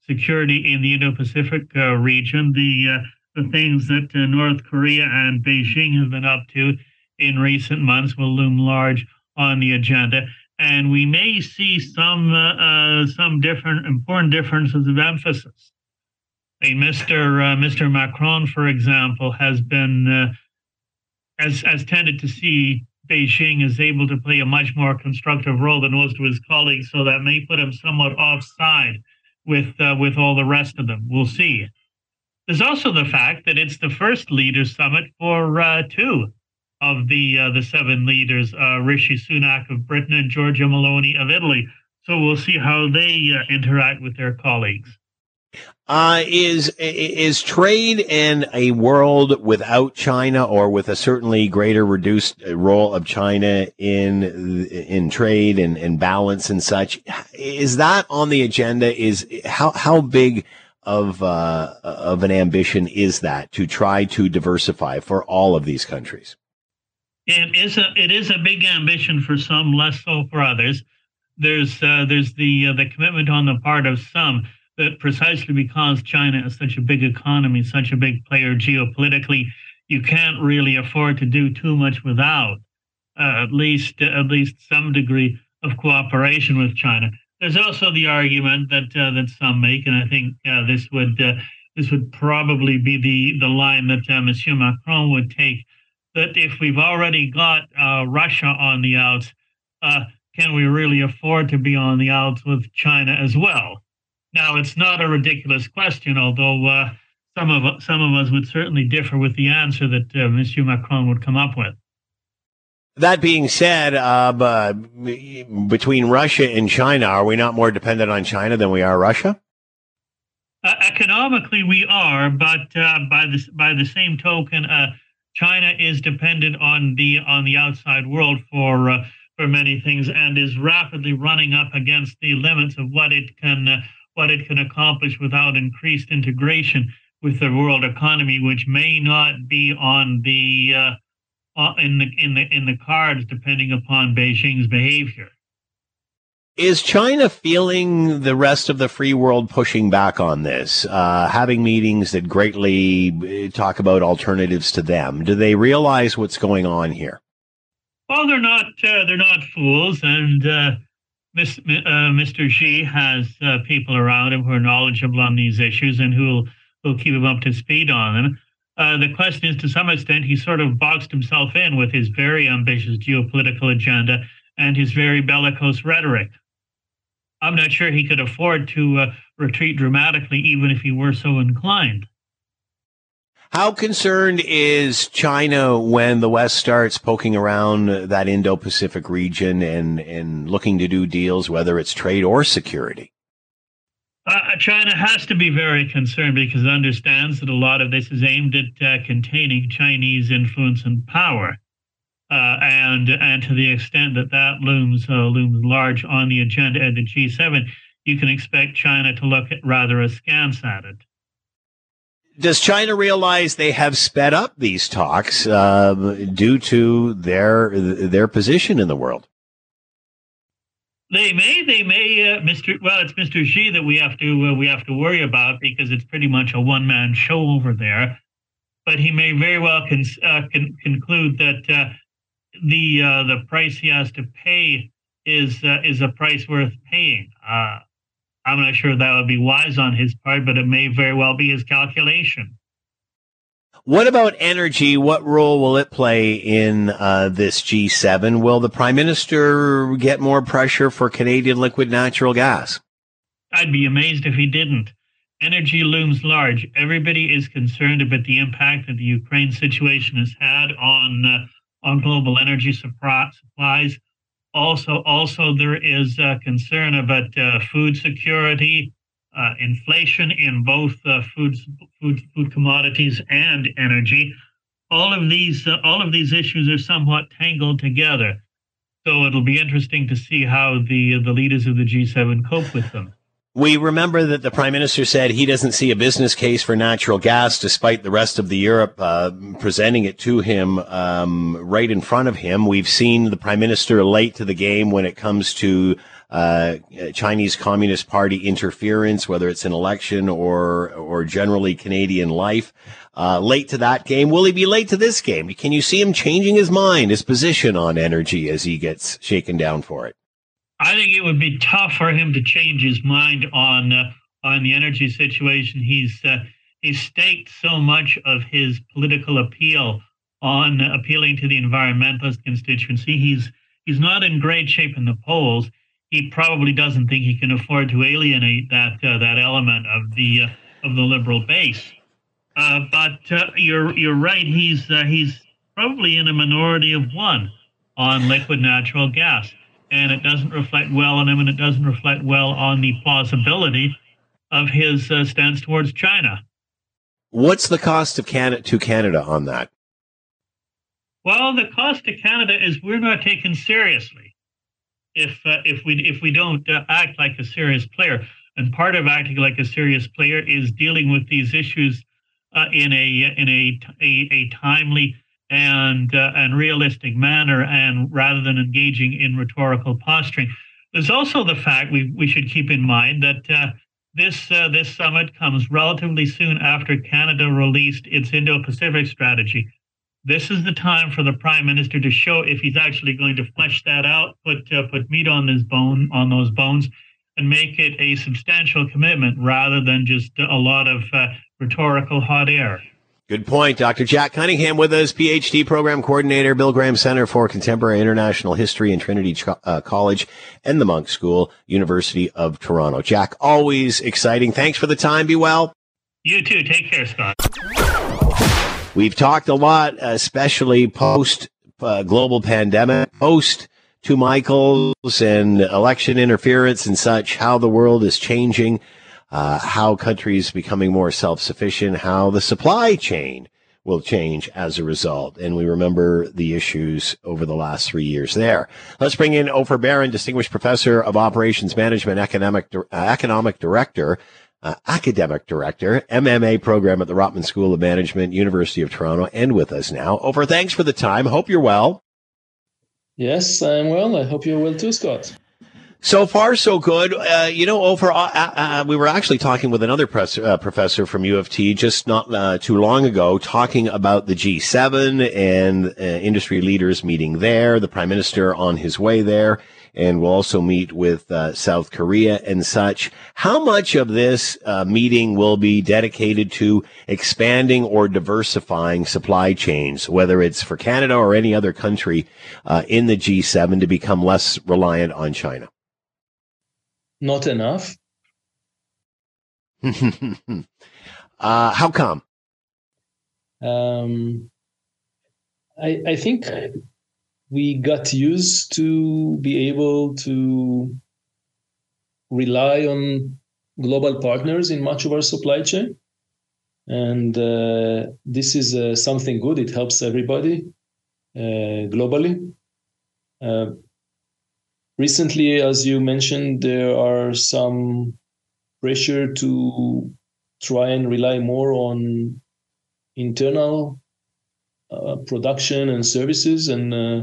security in the Indo-Pacific region. The the things that uh, North Korea and Beijing have been up to in recent months will loom large on the agenda. And we may see some uh, uh, some different important differences of emphasis. A Mr. Uh, Mr. Macron, for example, has been uh, has has tended to see Beijing is able to play a much more constructive role than most of his colleagues, so that may put him somewhat offside with uh, with all the rest of them. We'll see. There's also the fact that it's the first leaders summit for uh, two of the uh, the seven leaders, uh, Rishi Sunak of Britain and Giorgia Meloni of Italy. So we'll see how they uh, interact with their colleagues. Uh, is is trade in a world without China, or with a certainly greater reduced role of China in in trade and, and balance and such? Is that on the agenda? Is how how big of uh, of an ambition is that to try to diversify for all of these countries? It is a it is a big ambition for some, less so for others. There's uh, there's the uh, the commitment on the part of some that precisely because China is such a big economy, such a big player geopolitically, you can't really afford to do too much without uh, at least at least some degree of cooperation with China. There's also the argument that uh, that some make, and I think uh, this would uh, this would probably be the the line that Monsieur Macron would take. That if we've already got uh, Russia on the outs, uh, can we really afford to be on the outs with China as well? Now, it's not a ridiculous question, although some of some of us would certainly differ with the answer that Monsieur Macron would come up with. That being said, uh, between Russia and China, are we not more dependent on China than we are Russia? Uh, economically, we are, but uh, by the by the same token, uh, China is dependent on the on the outside world for uh, for many things, and is rapidly running up against the limits of what it can uh, what it can accomplish without increased integration with the world economy, which may not be on the uh, in the in the in the cards, depending upon Beijing's behavior. Is China feeling the rest of the free world pushing back on this, uh, having meetings that greatly uh, talk about alternatives to them? Do they realize what's going on here? Well, they're not. Uh, not fools, and uh, Miss, uh, Mr. Xi has uh, people around him who are knowledgeable on these issues and who'll who'll keep him up to speed on them. the question is, to some extent, he sort of boxed himself in with his very ambitious geopolitical agenda and his very bellicose rhetoric. I'm not sure he could afford to uh, retreat dramatically, even if he were so inclined. How concerned is China when the West starts poking around that Indo Pacific region and, and looking to do deals, whether it's trade or security? Uh, China has to be very concerned because it understands that a lot of this is aimed at uh, containing Chinese influence and power. Uh, and and to the extent that that looms uh, looms large on the agenda at the G7, you can expect China to look at rather askance at it. Does China realize they have sped up these talks uh, due to their their position in the world? They may, they may, uh, Mr. Well, it's Mr. Xi that we have to uh, we have to worry about because it's pretty much a one man show over there. But he may very well con- uh, con- conclude that uh, the uh, the price he has to pay is uh, is a price worth paying. Uh, I'm not sure that would be wise on his part, but it may very well be his calculation. What about energy? What role will it play in uh, this G7? Will the prime minister get more pressure for Canadian liquid natural gas? I'd be amazed if he didn't. Energy looms large. Everybody is concerned about the impact that the Ukraine situation has had on uh, on global energy supplies. Also, also there is concern about uh, food security, uh, inflation in both uh, food, food, food commodities and energy. All of these, all of these issues are somewhat tangled together. So it'll be interesting to see how the the leaders of the G7 cope with them. We remember that the prime minister said he doesn't see a business case for natural gas, despite the rest of the Europe uh, presenting it to him um, right in front of him. We've seen the prime minister late to the game when it comes to uh, Chinese Communist Party interference, whether it's an election or or generally Canadian life. Uh, late to that game. Will he be late to this game? Can you see him changing his mind, his position on energy as he gets shaken down for it? I think it would be tough for him to change his mind on uh, on the energy situation. He's uh, he's staked so much of his political appeal on uh, appealing to the environmentalist constituency. He's he's not in great shape in the polls. He probably doesn't think he can afford to alienate that uh, that element of the uh, of the liberal base. Uh, but you're you're right. He's he's probably in a minority of one on liquid natural gas and it doesn't reflect well on him, and it doesn't reflect well on the plausibility of his uh, stance towards China. What's the cost of Canada to Canada on that? Well, the cost to Canada is we're not taken seriously if uh, if we if we don't uh, act like a serious player. And part of acting like a serious player is dealing with these issues uh, in a in a, a, a timely and uh, and realistic manner, and rather than engaging in rhetorical posturing. There's also the fact we we should keep in mind that uh, this uh, this summit comes relatively soon after Canada released its Indo-Pacific strategy. This is the time for the Prime Minister to show if he's actually going to flesh that out, put uh, put meat on this bone on those bones, and make it a substantial commitment rather than just a lot of uh, rhetorical hot air. Good point. Dr. Jack Cunningham with us, PhD program coordinator, Bill Graham Center for Contemporary International History and Trinity uh, College and the Munk School, University of Toronto. Jack, always exciting. Thanks for the time. Be well. You too. Take care, Scott. We've talked a lot, especially post uh, global pandemic, post two Michaels and election interference and such, how the world is changing, uh, how countries becoming more self-sufficient, how the supply chain will change as a result. And we remember the issues over the last three years there. Let's bring in Opher Baron, Distinguished Professor of Operations Management, Economic, uh, Economic Director, uh, Academic Director, MMA program at the Rotman School of Management, University of Toronto, and with us now. Opher, thanks for the time. Hope you're well. Yes, I'm well. I hope you're well too, Scott. So far, so good. Uh, you know, over uh, uh, we were actually talking with another uh, professor from U of T just not uh, too long ago, talking about the G7 and uh, industry leaders meeting there. The prime minister on his way there, and we'll also meet with South Korea and such. How much of this meeting will be dedicated to expanding or diversifying supply chains, whether it's for Canada or any other country in the G7 to become less reliant on China? Not enough. uh, how come? Um, I, I think we got used to be able to rely on global partners in much of our supply chain. And uh, this is uh, something good. It helps everybody uh, globally. Recently, as you mentioned, there are some pressure to try and rely more on internal uh, production and services and uh,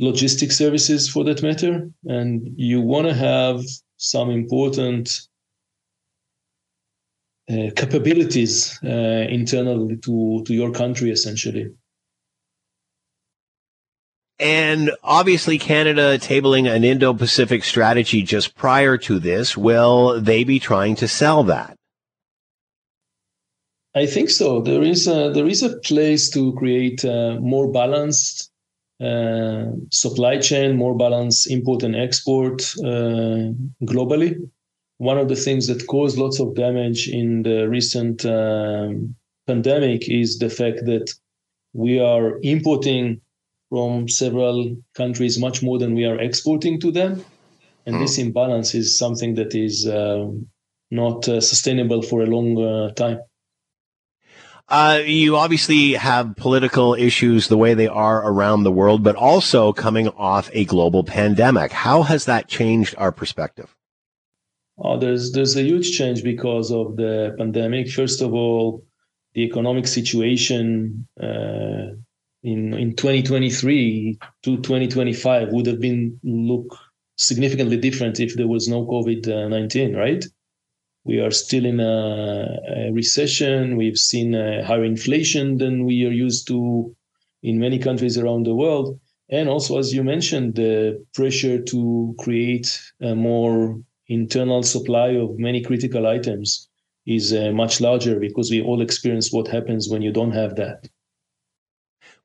logistic services for that matter. And you want to have some important uh, capabilities uh, internally to, to your country, essentially. And obviously, Canada tabling an Indo Pacific strategy just prior to this. Will they be trying to sell that? I think so. There is a, there is a place to create a more balanced uh, supply chain, more balanced import and export uh, globally. One of the things that caused lots of damage in the recent um, pandemic is the fact that we are importing from several countries much more than we are exporting to them. And mm. this imbalance is something that is uh, not uh, sustainable for a long uh, time. Uh, you obviously have political issues the way they are around the world, but also coming off a global pandemic. How has that changed our perspective? Oh, there's there's a huge change because of the pandemic. First of all, the economic situation uh, in in 2023 to 2025 would have been look significantly different if there was no COVID-19, right? We are still in a, a recession. We've seen higher inflation than we are used to in many countries around the world. And also, as you mentioned, the pressure to create a more internal supply of many critical items is uh, much larger because we all experience what happens when you don't have that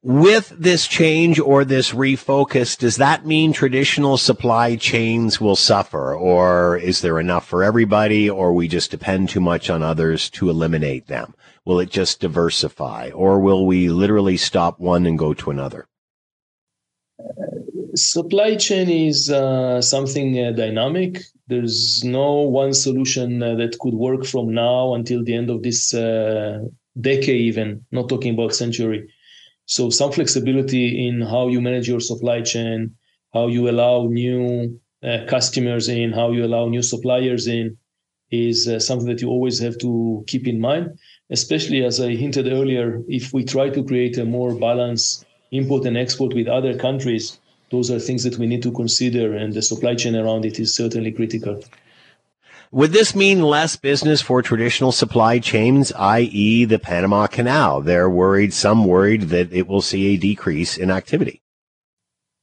with this change or this refocus, does that mean traditional supply chains will suffer, or is there enough for everybody, or we just depend too much on others to eliminate them? Will it just diversify, or will we literally stop one and go to another? supply chain is uh, something uh, dynamic. There's no one solution uh, that could work from now until the end of this uh, decade, even not talking about century so some flexibility in how you manage your supply chain, how you allow new uh, customers in, how you allow new suppliers in, is uh, something that you always have to keep in mind. Especially as I hinted earlier, if we try to create a more balanced import and export with other countries, those are things that we need to consider, and the supply chain around it is certainly critical. Would this mean less business for traditional supply chains, i.e. the Panama Canal? They're worried, some worried that it will see a decrease in activity.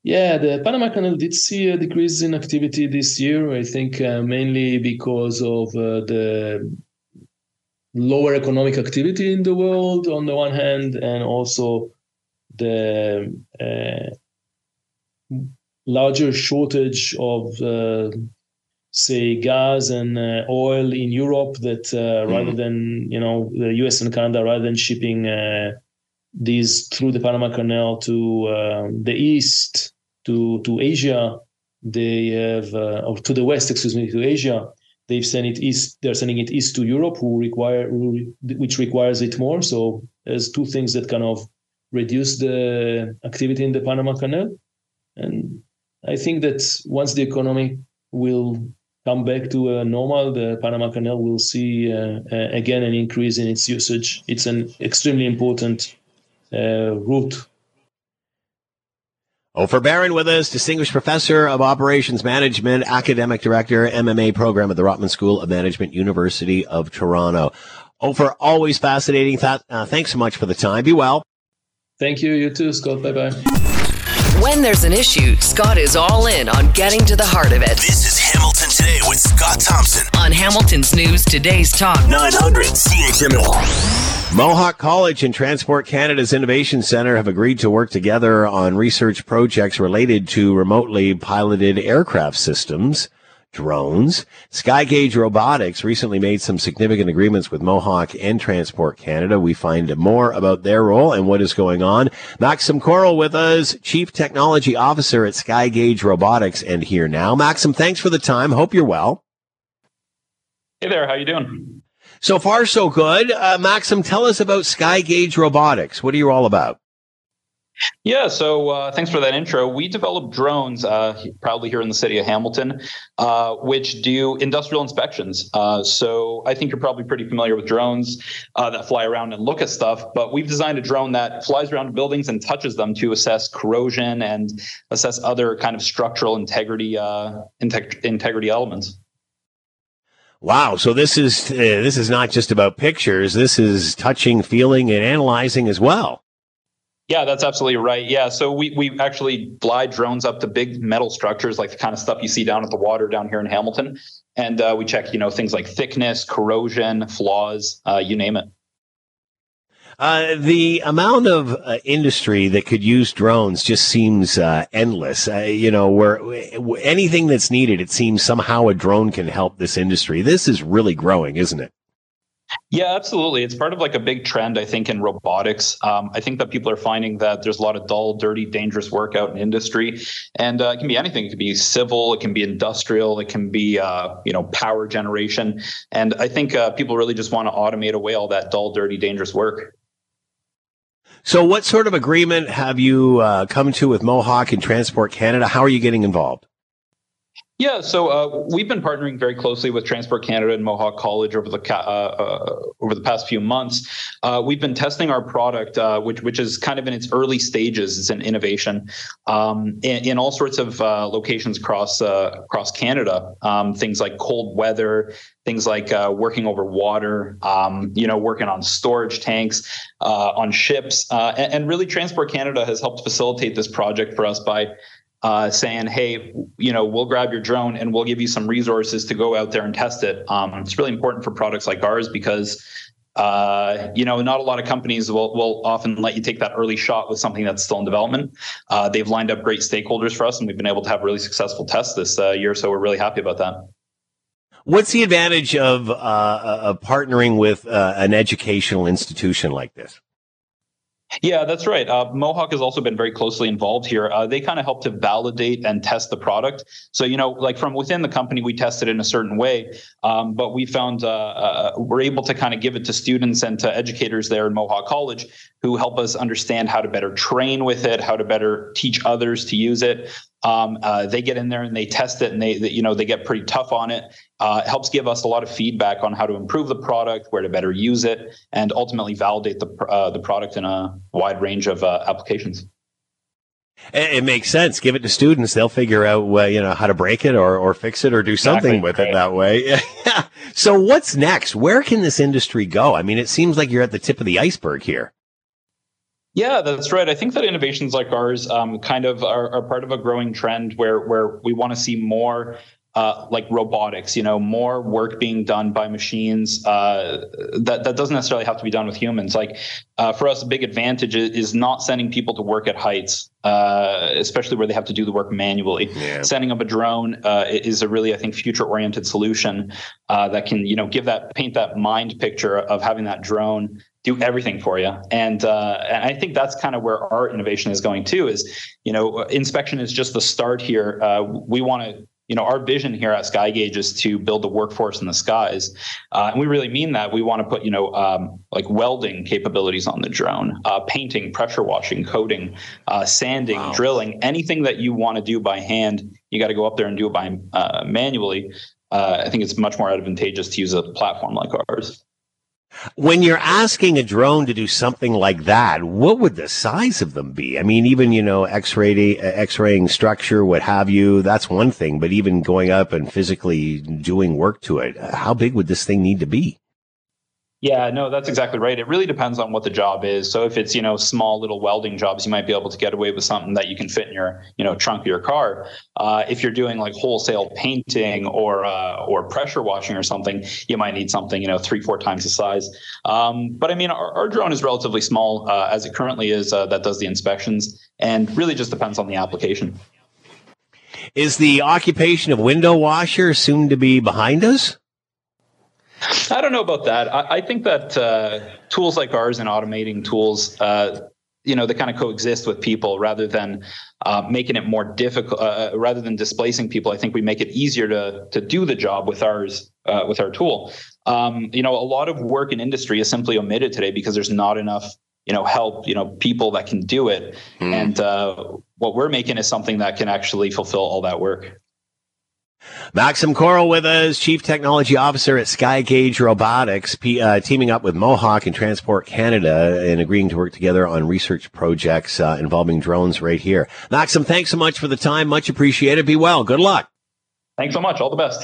Yeah, the Panama Canal did see a decrease in activity this year. I think uh, mainly because of uh, the lower economic activity in the world on the one hand, and also the uh, larger shortage of uh, say gas and uh, oil in Europe that uh, mm. rather than you know the US and Canada rather than shipping uh, these through the Panama Canal to um, the east, to to Asia. They have, uh, or to the west, excuse me, to Asia. They've sent it east. They're sending it east to Europe, who require, who, which requires it more. So there's two things that kind of reduce the activity in the Panama Canal, and I think that once the economy will come back to a normal, the Panama Canal will see uh, uh, again an increase in its usage. It's an extremely important uh, route. Opher Baron with us, Distinguished Professor of Operations Management, Academic Director, MMA Program at the Rotman School of Management, University of Toronto. Opher, always fascinating. Th- uh, thanks so much for the time. Be well. Thank you. You too, Scott. Bye bye. When there's an issue, Scott is all in on getting to the heart of it. This is Hamilton Today with Scott Thompson. On Hamilton's News Today's Talk. 900 CHML. Mohawk College and Transport Canada's Innovation Center have agreed to work together on research projects related to remotely piloted aircraft systems drones. Skygauge Robotics recently made some significant agreements with Mohawk and Transport Canada. We find more about their role and what is going on. Maxim Coral with us, Chief Technology Officer at Skygauge Robotics and here now. Maxim, thanks for the time. Hope you're well. Hey there. How you doing? So far, so good. Uh, Maxim, tell us about Skygauge Robotics. What are you all about? Yeah, so uh, thanks for that intro. We develop drones, uh, proudly here in the city of Hamilton, uh, which do industrial inspections. Uh, so I think you're probably pretty familiar with drones uh, that fly around and look at stuff, but we've designed a drone that flies around buildings and touches them to assess corrosion and assess other kind of structural integrity uh, integ- integrity elements. Wow. So this is uh, this is not just about pictures. This is touching, feeling, and analyzing as well. Yeah, that's absolutely right. Yeah, so we we actually fly drones up to big metal structures, like the kind of stuff you see down at the water down here in Hamilton, and uh, we check, you know, things like thickness, corrosion, flaws, uh, you name it. Uh, the amount of uh, industry that could use drones just seems uh, endless. Uh, you know, where anything that's needed, it seems somehow a drone can help this industry. This is really growing, isn't it? Yeah, absolutely. It's part of like a big trend, I think, in robotics. Um, I think that people are finding that there's a lot of dull, dirty, dangerous work out in industry, and uh, it can be anything. It can be civil, it can be industrial, it can be uh, you know power generation, and I think uh, people really just want to automate away all that dull, dirty, dangerous work. So, what sort of agreement have you uh, come to with Mohawk and Transport Canada? How are you getting involved? Yeah, so uh, we've been partnering very closely with Transport Canada and Mohawk College over the uh, uh, over the past few months. Uh, we've been testing our product, uh, which which is kind of in its early stages. It's an innovation um, in, in, all sorts of uh, locations across across Canada. Um, things like cold weather, things like working over water, um, you know, working on storage tanks, on ships, and, and really, Transport Canada has helped facilitate this project for us by uh, saying, "Hey, you know, we'll grab your drone and we'll give you some resources to go out there and test it." Um, it's really important for products like ours because, uh, you know, not a lot of companies will will often let you take that early shot with something that's still in development. Uh, they've lined up great stakeholders for us, and we've been able to have really successful tests this uh, year. So we're really happy about that. What's the advantage of, uh, of partnering with uh, an educational institution like this? Yeah, that's right. Uh, Mohawk has also been very closely involved here. Uh, they kind of help to validate and test the product. So, you know, like from within the company, we tested in a certain way, um, but we found uh, uh we're able to kind of give it to students and to educators there in Mohawk College who help us understand how to better train with it, how to better teach others to use it. Um, uh, they get in there and they test it, and they, they you know they get pretty tough on it. Uh, it helps give us a lot of feedback on how to improve the product, where to better use it, and ultimately validate the uh, the product in a wide range of uh, applications. It makes sense. Give it to students; they'll figure out, uh, you know, how to break it or or fix it or do something exactly. with it that way. so, what's next? Where can this industry go? I mean, it seems like you're at the tip of the iceberg here. Yeah, that's right. I think that innovations like ours um, kind of are, are, part of a growing trend where where we want to see more uh, like robotics, you know, more work being done by machines uh, that that doesn't necessarily have to be done with humans. Like uh, for us, a big advantage is, not sending people to work at heights, uh, especially where they have to do the work manually. Yeah. Sending up a drone uh, is a really, I think, future-oriented solution uh, that can, you know, give that paint that mind picture of having that drone do everything for you. And uh, and I think that's kind of where our innovation is going too. Is you know, inspection is just the start here. Uh, we want to you know, our vision here at Skygauge is to build the workforce in the skies, uh, and we really mean that. We want to put, you know, um, like welding capabilities on the drone, uh, painting, pressure washing, coating, uh, sanding, wow. drilling, anything that you want to do by hand. You got to go up there and do it by uh, manually. Uh, I think it's much more advantageous to use a platform like ours. When you're asking a drone to do something like that, what would the size of them be? I mean, even, you know, X-ray, X-raying structure, what have you, that's one thing, but even going up and physically doing work to it, how big would this thing need to be? Yeah, no, that's exactly right. It really depends on what the job is. So if it's, you know, small little welding jobs, you might be able to get away with something that you can fit in your, you know, trunk of your car. Uh, if you're doing like wholesale painting or uh, or pressure washing or something, you might need something, you know, three, four times the size. Um, but I mean, our, our, drone is relatively small uh, as it currently is uh, that does the inspections and really just depends on the application. Is the occupation of window washer soon to be behind us? I don't know about that. I, I think that uh, tools like ours and automating tools, uh, you know, they kind of coexist with people rather than uh, making it more difficult. Uh, uh, rather than displacing people, I think we make it easier to to do the job with ours uh, with our tool. Um, you know, a lot of work in industry is simply omitted today because there's not enough you know help you know people that can do it mm. and what we're making is something that can actually fulfill all that work Maxim Coral with us, Chief Technology Officer at Skygauge Robotics, P, uh, teaming up with Mohawk and Transport Canada and agreeing to work together on research projects uh, involving drones right here. Maxim, thanks so much for the time. Much appreciated. Be well. Good luck. Thanks so much. All the best.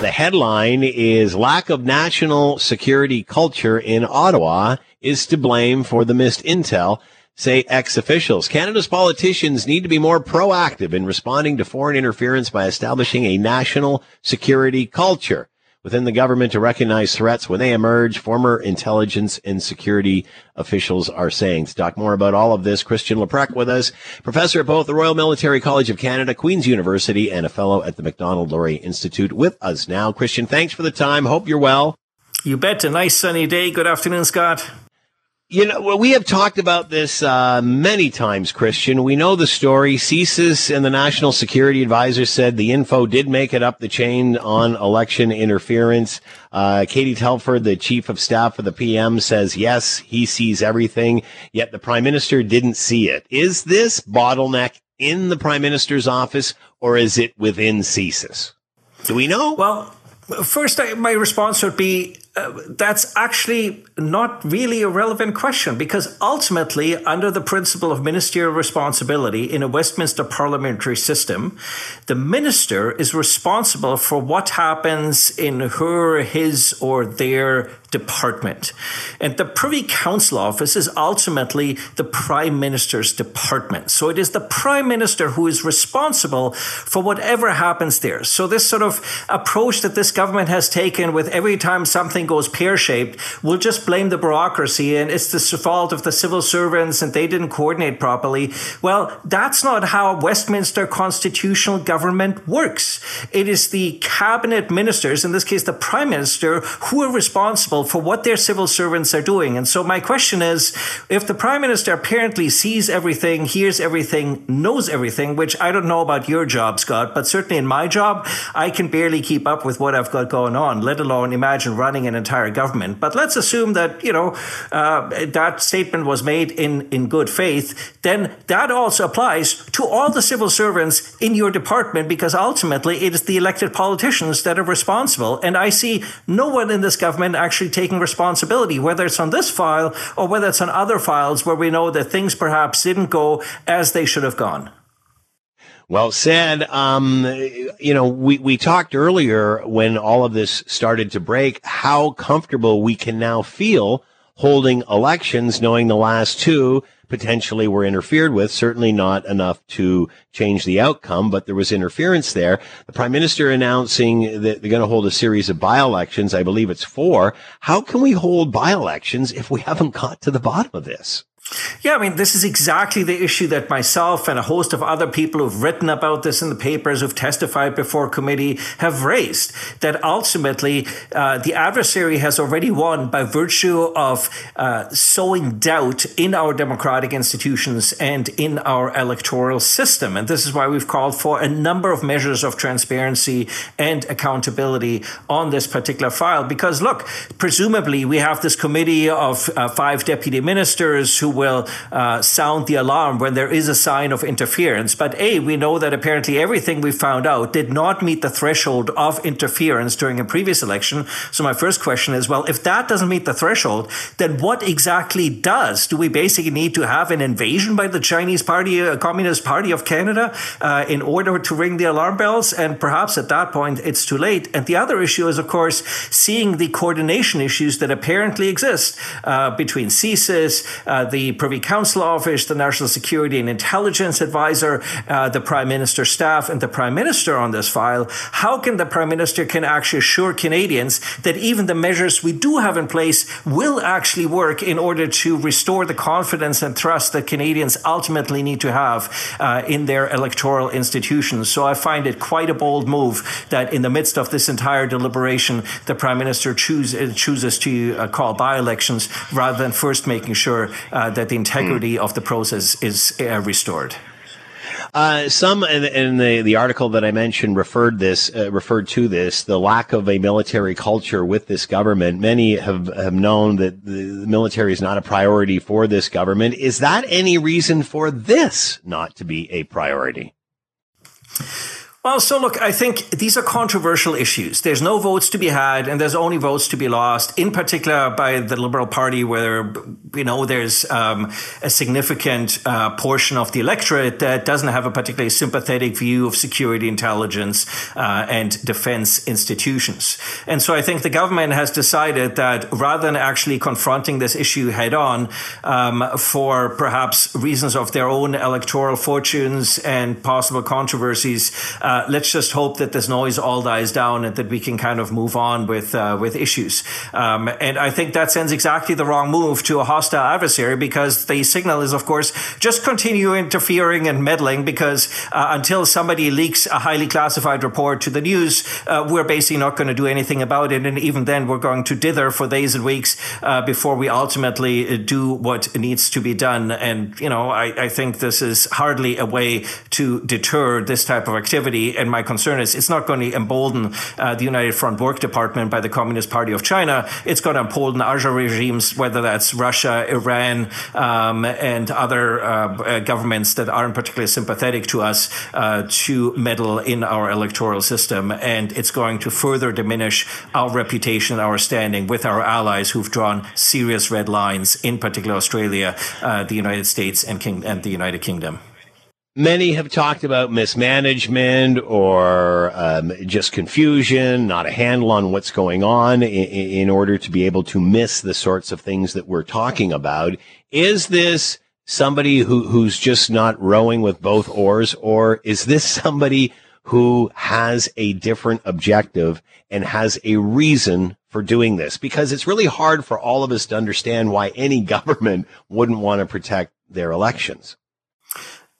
The headline is Lack of National Security Culture in Ottawa is to blame for the missed intel say ex officials. Canada's politicians need to be more proactive in responding to foreign interference by establishing a national security culture within the government to recognize threats when they emerge. Former intelligence and security officials are saying. To talk more about all of this, Christian Leuprecht with us, professor at both the Royal Military College of Canada, Queen's University, and a fellow at the Macdonald-Laurier Institute with us now. Christian, thanks for the time. Hope you're well. You bet. A nice sunny day. Good afternoon, Scott. You know, we have talked about this uh, many times, Christian. We know the story. CSIS and the National Security Advisor said the info did make it up the chain on election interference. Uh, Katie Telford, the chief of staff for the PM, says yes, he sees everything, yet the prime minister didn't see it. Is this bottleneck in the prime minister's office or is it within CSIS? Do we know? Well, first, my response would be that's actually not really a relevant question because ultimately, under the principle of ministerial responsibility in a Westminster parliamentary system, the minister is responsible for what happens in her, his, or their department. And the Privy Council office is ultimately the Prime Minister's department. So it is the Prime Minister who is responsible for whatever happens there. So this sort of approach that this government has taken with every time something goes pear shaped, we'll just blame the bureaucracy and it's the fault of the civil servants and they didn't coordinate properly. Well, that's not how Westminster constitutional government works. It is the cabinet ministers, in this case the Prime Minister, who are responsible for what their civil servants are doing. And so my question is if the prime minister apparently sees everything, hears everything, knows everything, which I don't know about your job, Scott, but certainly in my job, I can barely keep up with what I've got going on, let alone imagine running an entire government. But let's assume that, you know, uh, that statement was made in, in good faith, then that also applies to all the civil servants in your department because ultimately it is the elected politicians that are responsible. And I see no one in this government actually actually taking responsibility, whether it's on this file or whether it's on other files where we know that things perhaps didn't go as they should have gone. Well said. Um, you know, we, we talked earlier when all of this started to break, how comfortable we can now feel holding elections, knowing the last two potentially were interfered with. Certainly not enough to change the outcome, but there was interference there. The prime minister announcing that they're going to hold a series of by-elections. I believe it's four. How can we hold by-elections if we haven't got to the bottom of this? Yeah, I mean, this is exactly the issue that myself and a host of other people who've written about this in the papers, who've testified before committee, have raised. That ultimately, uh, the adversary has already won by virtue of uh, sowing doubt in our democratic institutions and in our electoral system. And this is why we've called for a number of measures of transparency and accountability on this particular file. Because, look, presumably we have this committee of uh, five deputy ministers who will uh, sound the alarm when there is a sign of interference. But A, we know that apparently everything we found out did not meet the threshold of interference during a previous election. So my first question is, well, if that doesn't meet the threshold, then what exactly does? Do we basically need to have an invasion by the Chinese Party, uh, Communist Party of Canada, uh, in order to ring the alarm bells? And perhaps at that point, it's too late. And the other issue is, of course, seeing the coordination issues that apparently exist uh, between CSIS, uh, the Privy Council Office, the National Security and Intelligence Advisor, uh, the Prime Minister's staff, and the Prime Minister on this file. How can the Prime Minister can actually assure Canadians that even the measures we do have in place will actually work in order to restore the confidence and trust that Canadians ultimately need to have uh, in their electoral institutions? So I find it quite a bold move that in the midst of this entire deliberation, the Prime Minister choose, uh, chooses to uh, call by elections rather than first making sure uh, that the integrity mm. of the process is uh, restored. Uh, some in, in, the, the article that I mentioned referred this uh, referred to this the lack of a military culture with this government. Many have have known that the military is not a priority for this government. Is that any reason for this not to be a priority? Well, so look, I think these are controversial issues. There's no votes to be had, and there's only votes to be lost. In particular, by the Liberal Party, where you know there's um, a significant uh, portion of the electorate that doesn't have a particularly sympathetic view of security, intelligence, uh, and defense institutions. And so, I think the government has decided that rather than actually confronting this issue head on, um, for perhaps reasons of their own electoral fortunes and possible controversies. Uh, uh, let's just hope that this noise all dies down and that we can kind of move on with uh, with issues. Um, and I think that sends exactly the wrong move to a hostile adversary because the signal is, of course, just continue interfering and meddling because uh, until somebody leaks a highly classified report to the news, uh, we're basically not going to do anything about it. And even then, we're going to dither for days and weeks uh, before we ultimately do what needs to be done. And, you know, I, I think this is hardly a way to deter this type of activity and my concern is it's not going to embolden uh, the United Front Work Department by the Communist Party of China. It's going to embolden other regimes, whether that's Russia, Iran, um, and other uh, uh, governments that aren't particularly sympathetic to us, uh, to meddle in our electoral system. And it's going to further diminish our reputation, our standing with our allies who've drawn serious red lines, in particular Australia, uh, the United States, and, King- and the United Kingdom. Many have talked about mismanagement or um, just confusion, not a handle on what's going on in, in, order to be able to miss the sorts of things that we're talking about. Is this somebody who, who's just not rowing with both oars, or is this somebody who has a different objective and has a reason for doing this? Because it's really hard for all of us to understand why any government wouldn't want to protect their elections.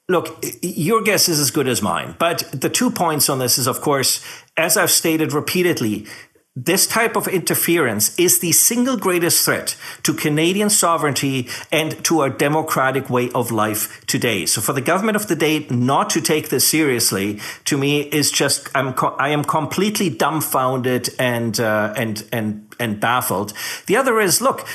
Look, your guess is as good as mine. But the two points on this is, of course, as I've stated repeatedly, this type of interference is the single greatest threat to Canadian sovereignty and to our democratic way of life today. So for the government of the day not to take this seriously, to me, is just I'm I am completely dumbfounded and uh, and and and baffled. The other is look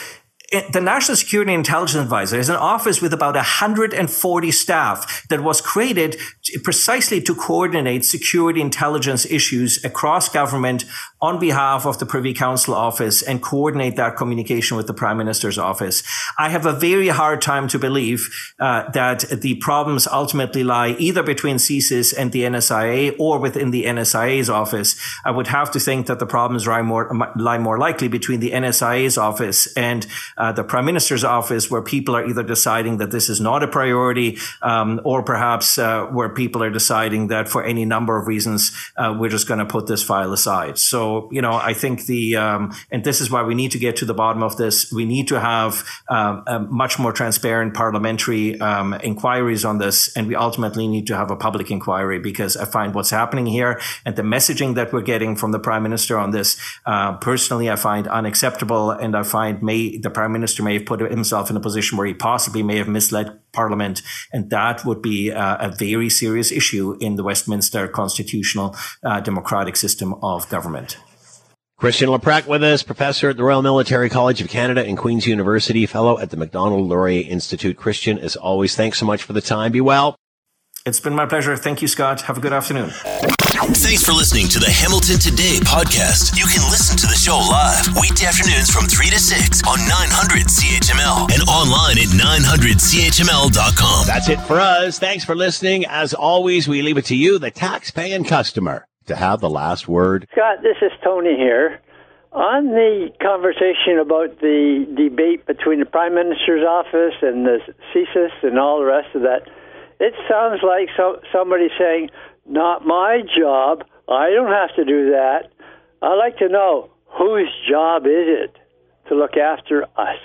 the National Security Intelligence Advisor is an office with about 140 staff that was created precisely to coordinate security intelligence issues across government on behalf of the Privy Council office and coordinate that communication with the Prime Minister's office. I have a very hard time to believe uh, that the problems ultimately lie either between CSIS and the NSIA or within the NSIA's office. I would have to think that the problems lie more, lie more likely between the NSIA's office and uh, the Prime Minister's office, where people are either deciding that this is not a priority, um, or perhaps uh, where people are deciding that for any number of reasons uh, we're just going to put this file aside. So you know, I think the um, and this is why we need to get to the bottom of this. We need to have um, much more transparent parliamentary um, inquiries on this, and we ultimately need to have a public inquiry because I find what's happening here and the messaging that we're getting from the prime minister on this, uh, personally, I find unacceptable, and I find may the prime minister may have put himself in a position where he possibly may have misled Parliament, and that would be uh, a very serious issue in the Westminster constitutional uh, democratic system of government. Christian Leuprecht with us, professor at the Royal Military College of Canada and Queen's University, fellow at the Macdonald Laurier Institute. Christian, as always, thanks so much for the time. Be well. It's been my pleasure. Thank you, Scott. Have a good afternoon. Thanks for listening to the Hamilton Today podcast. You can listen to the show live weekday afternoons from 3 to 6 on 900 CHML and online at 900CHML.com. That's it for us. Thanks for listening. As always, we leave it to you, the tax-paying customer to have the last word. Scott, this is Tony here. On the conversation about the debate between the Prime Minister's office and the CSIS and all the rest of that, it sounds like so, somebody saying, not my job. I don't have to do that. I'd like to know whose job is it to look after us?